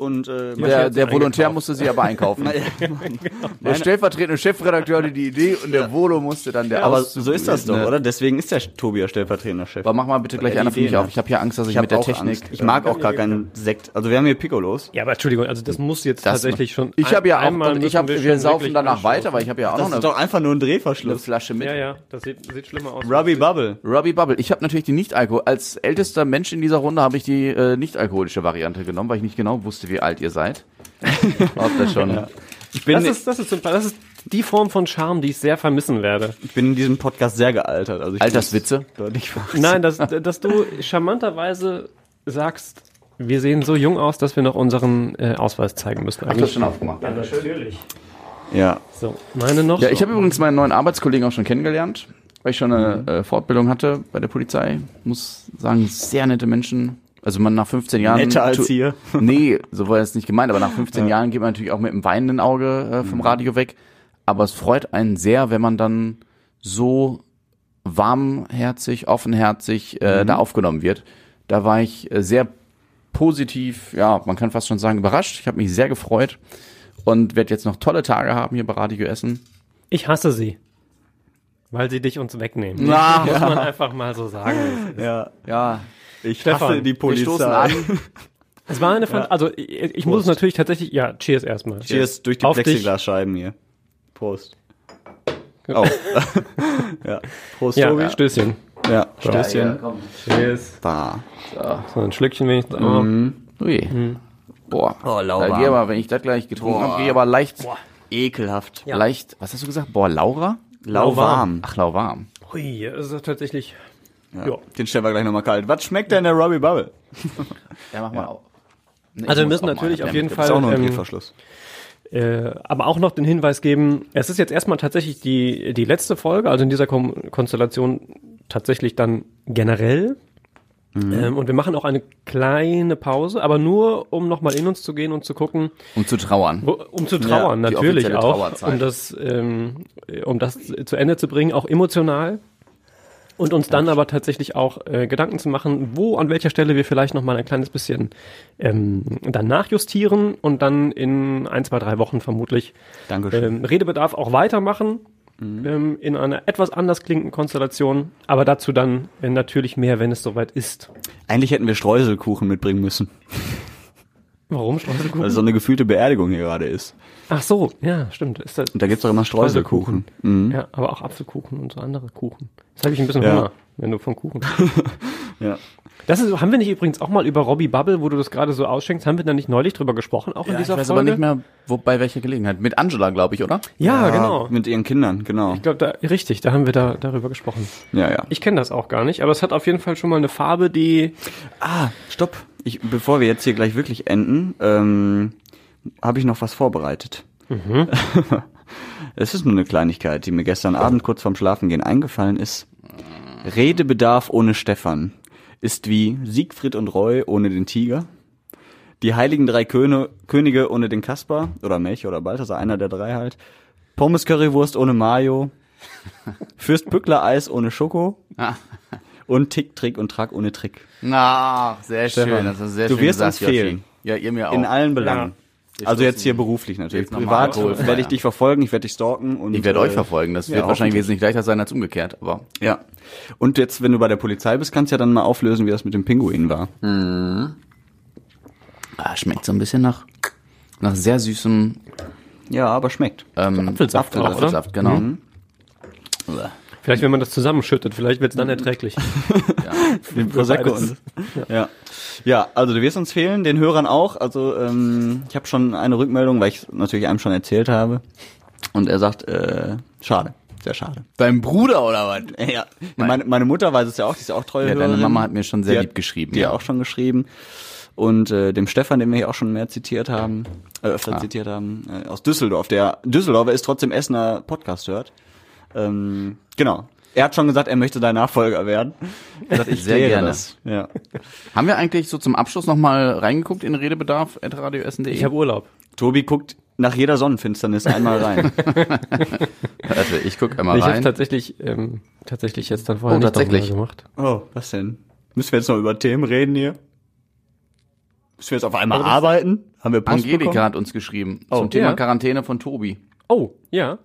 und äh, Der, der Volontär musste sie aber einkaufen. Genau. Der stellvertretende Chefredakteur hatte die Idee und der Volo musste dann der aber Auszug- so ist das doch, ne? oder? Deswegen ist der Tobi ja stellvertretender Chef. Aber mach mal bitte gleich er einer für mich Ideen auf. Ich habe hier Angst, dass ich, Ich mit der Technik. Angst. Ich mag auch gar keinen Sekt. Also wir haben hier Piccolos. Ja, aber Entschuldigung, also das muss jetzt Das- tatsächlich schon. Ich habe ja auch, einmal und ich hab, wir, schon saufen danach weiter, weil ich habe ja auch Das noch ist eine, doch einfach nur ein eine Drehverschluss. Flasche mit. Ja, ja, das sieht, sieht schlimmer aus. Ruby Bubble. Robbie Bubble. Ich habe natürlich die Nicht-Alkohol. Als ältester Mensch in dieser Runde habe ich die äh, nicht-alkoholische Variante genommen, weil ich nicht genau wusste, wie alt ihr seid. Ob das schon. Ich bin, Das ist, das, ist, das ist die Form von Charme, die ich sehr vermissen werde. ich bin in diesem Podcast sehr gealtert. Also ich Alterswitze? Deutlich. Nein, dass, dass du charmanterweise sagst, wir sehen so jung aus, dass wir noch unseren äh, Ausweis zeigen müssen. Hast du das schon aufgemacht? Ja, natürlich. Ja. So, meine noch. Ja, ich habe übrigens meinen neuen Arbeitskollegen auch schon kennengelernt, weil ich schon eine äh, Fortbildung hatte bei der Polizei. Muss sagen, sehr nette Menschen. Also man nach 15 Jahren. Netter als hier. Nee, so war es nicht gemeint, aber nach 15 Jahren geht man natürlich auch mit einem weinenden Auge äh, Mhm. vom Radio weg. Aber es freut einen sehr, wenn man dann so warmherzig, offenherzig Mhm. äh, da aufgenommen wird. Da war ich äh, sehr positiv, ja, man kann fast schon sagen, überrascht. Ich habe mich sehr gefreut und werde jetzt noch tolle Tage haben hier bei Radio Essen. Ich hasse sie. Weil sie dich uns wegnehmen. Na, Muss man einfach mal so sagen. Ja. ja, Ich Stefan, hasse die wir Polizei. stoßen an. Es war eine, Fan also ich, ich muss es natürlich tatsächlich, ja, cheers erstmal. Cheers durch die Auf. Plexiglasscheiben hier. Prost. Oh. ja. Prost, Ja, Tobi. Stößchen. Ja, Stößchen. Cheers. Bah. So ein Schlückchen wenigstens. auch. Ui. Boah. Oh, lauwarm. Da geh aber, wenn ich das gleich getrunken habe, gehe aber leicht, Ekelhaft. leicht, was hast du gesagt? Boah, Laura? Lauwarm. Ach, lauwarm. Ui, das ist tatsächlich. Ja. Den stellen wir gleich nochmal kalt. Was schmeckt denn der Robbie Bubble? Ja, mach mal auf. Nee, Also wir müssen natürlich auf jeden Fall- Ist auch noch ein ähm, Drehverschluss. Äh, aber auch noch den Hinweis geben, es ist jetzt erstmal tatsächlich die, die letzte Folge, also in dieser Kom Konstellation tatsächlich dann generell. Ähm, und wir machen auch eine kleine Pause, aber nur, um nochmal in uns zu gehen und zu gucken, Um zu trauern. wo, um zu trauern, Ja, natürlich auch, um das, ähm, um das zu Ende zu bringen, auch emotional. Und uns dann aber tatsächlich auch äh, Gedanken zu machen, wo, an welcher Stelle wir vielleicht nochmal ein kleines bisschen ähm, dann nachjustieren und dann in ein, zwei, drei Wochen vermutlich ähm, Redebedarf auch weitermachen ähm, in einer etwas anders klingenden Konstellation, aber dazu dann äh, natürlich mehr, wenn es soweit ist. Eigentlich hätten wir Streuselkuchen mitbringen müssen, Warum Streuselkuchen? weil es so eine gefühlte Beerdigung hier gerade ist. Ach so, ja, stimmt. Ist das, Und da gibt's doch immer Streuselkuchen. Mhm. Ja, aber auch Apfelkuchen und so andere Kuchen. Jetzt habe ich ein bisschen Ja. Hunger, wenn du von Kuchen. Ja. Das ist, haben wir nicht übrigens auch mal über Robbie Bubble, wo du das gerade so ausschenkst, haben wir da nicht neulich drüber gesprochen, auch in Ja, ich dieser weiß Folge? aber nicht mehr, wo, bei welcher Gelegenheit. Mit Angela, glaube ich, oder? Ja, genau. Mit ihren Kindern, genau. Ich glaube, da, richtig, da haben wir da darüber gesprochen. Ja, ja. Ich kenne das auch gar nicht, aber es hat auf jeden Fall schon mal eine Farbe, die Ah, stopp. Ich, bevor wir jetzt hier gleich wirklich enden, ähm, habe ich noch was vorbereitet. Es ist nur eine Kleinigkeit, die mir gestern Abend kurz vorm Schlafengehen eingefallen ist. Redebedarf ohne Stefan ist wie Siegfried und Roy ohne den Tiger. Die heiligen drei Köne, Könige ohne den Kaspar oder Melch oder Balthasar, einer der drei halt. Pommes Currywurst ohne Mayo. Fürst Bückler Eis ohne Schoko. Und Tick, Trick und Track ohne Trick. Na, sehr Stefan, schön. Das ist sehr du schön wirst gesagt, uns fehlen. Ja, ihr mir auch. In allen Belangen. Also jetzt hier beruflich natürlich. Privat werde ich dich verfolgen, ich werde dich stalken und ich werde äh, euch verfolgen. Das ja, wird wahrscheinlich wesentlich leichter sein als umgekehrt. Aber Ja. Und jetzt, wenn du bei der Polizei bist, kannst du ja dann mal auflösen, wie das mit dem Pinguin war. ah, schmeckt so ein bisschen nach, nach sehr süßem Ja, aber schmeckt. ähm, Apfelsaft auch, oder? Apfelsaft, genau. Mhm. vielleicht, wenn man das zusammenschüttet, vielleicht wird es dann erträglich. Den Prosecco und ja. ja, also du wirst uns fehlen, den Hörern auch. Also ähm, ich habe schon eine Rückmeldung, weil ich natürlich einem schon erzählt habe. Und er sagt, äh, schade. Sehr schade. Dein Bruder oder was? Ja, meine, meine Mutter weiß es ja auch, die ist ja auch treue Ja, deine Hörerin. Mama hat mir schon sehr Die hat- lieb geschrieben, Die ja. ja auch schon geschrieben. Und äh, dem Stefan, den wir hier auch schon mehr zitiert haben, äh, öfter zitiert haben, äh, aus Düsseldorf, der Düsseldorfer ist trotzdem Essener Podcast hört. Ähm, genau. Er hat schon gesagt, er möchte dein Nachfolger werden. Er sagt, ich Sehr gerne. Das. Ja. Haben wir eigentlich so zum Abschluss nochmal reingeguckt in Redebedarf at radioessen.de? Ich habe Urlaub. Tobi guckt nach jeder Sonnenfinsternis einmal rein. Warte, ich guck einmal ich habe rein. tatsächlich, ähm, tatsächlich jetzt dann vorher Oh, nicht tatsächlich. gemacht. oh, was denn? Müssen wir jetzt noch über Themen reden hier? Müssen wir jetzt auf einmal arbeiten? Haben wir Post Angelika bekommen? hat uns geschrieben zum Thema ja. Quarantäne von Tobi. Oh, ja.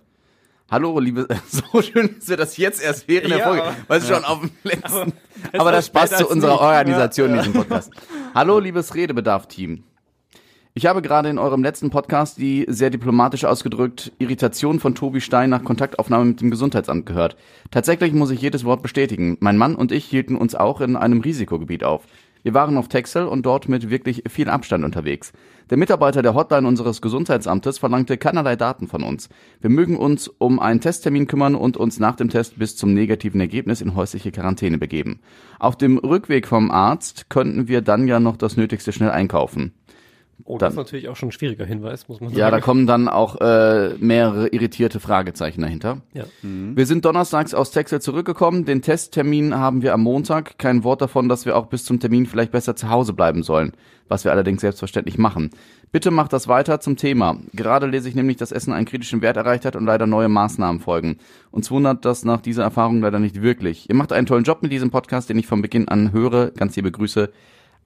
Hallo, liebe, so schön, dass wir das jetzt erst während der Ja, Folge, aber- weil es schon auf dem letzten, aber war das passt zu unserer nicht. Organisation in diesem Podcast. Hallo, liebes Redebedarf-Team. Ich habe gerade in eurem letzten Podcast die sehr diplomatisch ausgedrückt Irritation von Tobi Stein nach Kontaktaufnahme mit dem Gesundheitsamt gehört. Tatsächlich muss ich jedes Wort bestätigen. Mein Mann und ich hielten uns auch in einem Risikogebiet auf. Wir waren auf Texel und dort mit wirklich viel Abstand unterwegs. Der Mitarbeiter der Hotline unseres Gesundheitsamtes verlangte keinerlei Daten von uns. Wir mögen uns um einen Testtermin kümmern und uns nach dem Test bis zum negativen Ergebnis in häusliche Quarantäne begeben. Auf dem Rückweg vom Arzt könnten wir dann ja noch das Nötigste schnell einkaufen. Oh, das Dann- ist natürlich auch schon ein schwieriger Hinweis, muss man sagen. Ja, da kommen dann auch äh, mehrere irritierte Fragezeichen dahinter. Ja. Wir sind donnerstags aus Texel zurückgekommen. Den Testtermin haben wir am Montag. Kein Wort davon, dass wir auch bis zum Termin vielleicht besser zu Hause bleiben sollen, was wir allerdings selbstverständlich machen. Bitte macht das weiter zum Thema. Gerade lese ich nämlich, dass Essen einen kritischen Wert erreicht hat und leider neue Maßnahmen folgen. Uns wundert das nach dieser Erfahrung leider nicht wirklich. Ihr macht einen tollen Job mit diesem Podcast, den ich von Beginn an höre. Ganz liebe Grüße,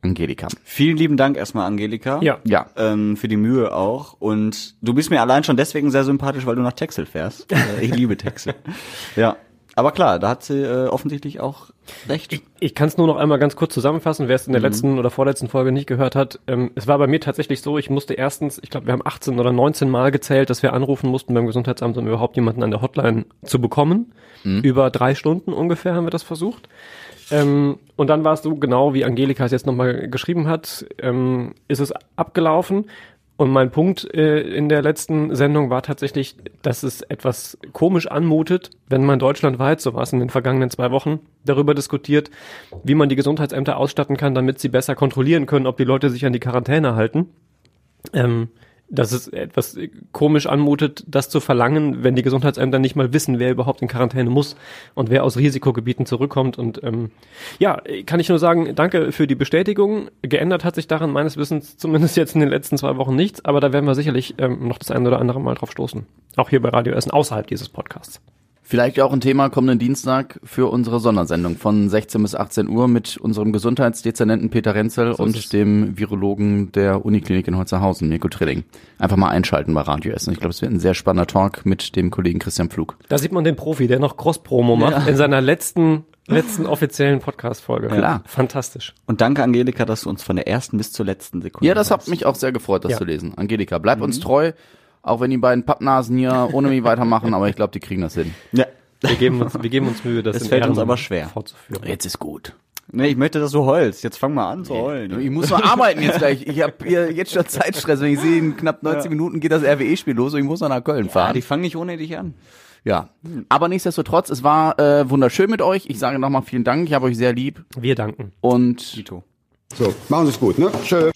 Angelika. Vielen lieben Dank erstmal, Angelika. Ja. Ja, Ähm, für die Mühe auch. Und du bist mir allein schon deswegen sehr sympathisch, weil du nach Texel fährst. Äh, ich liebe Texel. Ja. Aber klar, da hat sie äh, offensichtlich auch recht. Ich kann es nur noch einmal ganz kurz zusammenfassen, wer es in der letzten oder vorletzten Folge nicht gehört hat. Ähm, es war bei mir tatsächlich so, ich musste erstens, ich glaube, wir haben 18 oder 19 Mal gezählt, dass wir anrufen mussten beim Gesundheitsamt, um überhaupt jemanden an der Hotline zu bekommen. Über drei Stunden ungefähr haben wir das versucht. Ähm, und dann war es so, genau wie Angelika es jetzt nochmal geschrieben hat, ähm, ist es abgelaufen. Und mein Punkt äh, in der letzten Sendung war tatsächlich, dass es etwas komisch anmutet, wenn man deutschlandweit, so war es in den vergangenen zwei Wochen, darüber diskutiert, wie man die Gesundheitsämter ausstatten kann, damit sie besser kontrollieren können, ob die Leute sich an die Quarantäne halten. Ähm, dass es etwas komisch anmutet, das zu verlangen, wenn die Gesundheitsämter nicht mal wissen, wer überhaupt in Quarantäne muss und wer aus Risikogebieten zurückkommt. Und ähm, ja, kann ich nur sagen, danke für die Bestätigung. Geändert hat sich daran meines Wissens zumindest jetzt in den letzten zwei Wochen nichts, aber da werden wir sicherlich ähm, noch das eine oder andere Mal drauf stoßen. Auch hier bei Radio Essen außerhalb dieses Podcasts. Vielleicht auch ein Thema kommenden Dienstag für unsere Sondersendung von 16 bis 18 Uhr mit unserem Gesundheitsdezernenten Peter Renzel So und dem Virologen der Uniklinik in Holzerhausen, Mirko Trilling. Einfach mal einschalten bei Radio Essen. Ich glaube, es wird ein sehr spannender Talk mit dem Kollegen Christian Pflug. Da sieht man den Profi, der noch Cross-Promo macht in seiner letzten, letzten offiziellen Podcast-Folge. Klar. Fantastisch. Und danke, Angelika, dass du uns von der ersten bis zur letzten Sekunde. Ja, das hat mich auch sehr gefreut, das Ja. zu lesen. Angelika, bleib uns treu, auch wenn die beiden Pappnasen hier ohne mich weitermachen, aber ich glaube, die kriegen das hin. Ja. Wir geben uns, wir geben uns Mühe, das Es in fällt uns Ehren aber schwer. fortzuführen. Jetzt ist gut. Nee, ich möchte, dass du heulst. Jetzt fang mal an zu heulen. Ich muss noch arbeiten jetzt gleich. Ich habe hier jetzt schon Zeitstress. Wenn ich sehe, in knapp 90 Minuten geht das RWE-Spiel los und ich muss noch nach Köln Ah, fahren. die fangen nicht ohne dich an. Ja, aber nichtsdestotrotz, es war äh, wunderschön mit euch. Ich sage nochmal vielen Dank. Ich habe euch sehr lieb Wir danken. und Tito. So, machen Sie es gut, ne? Tschö.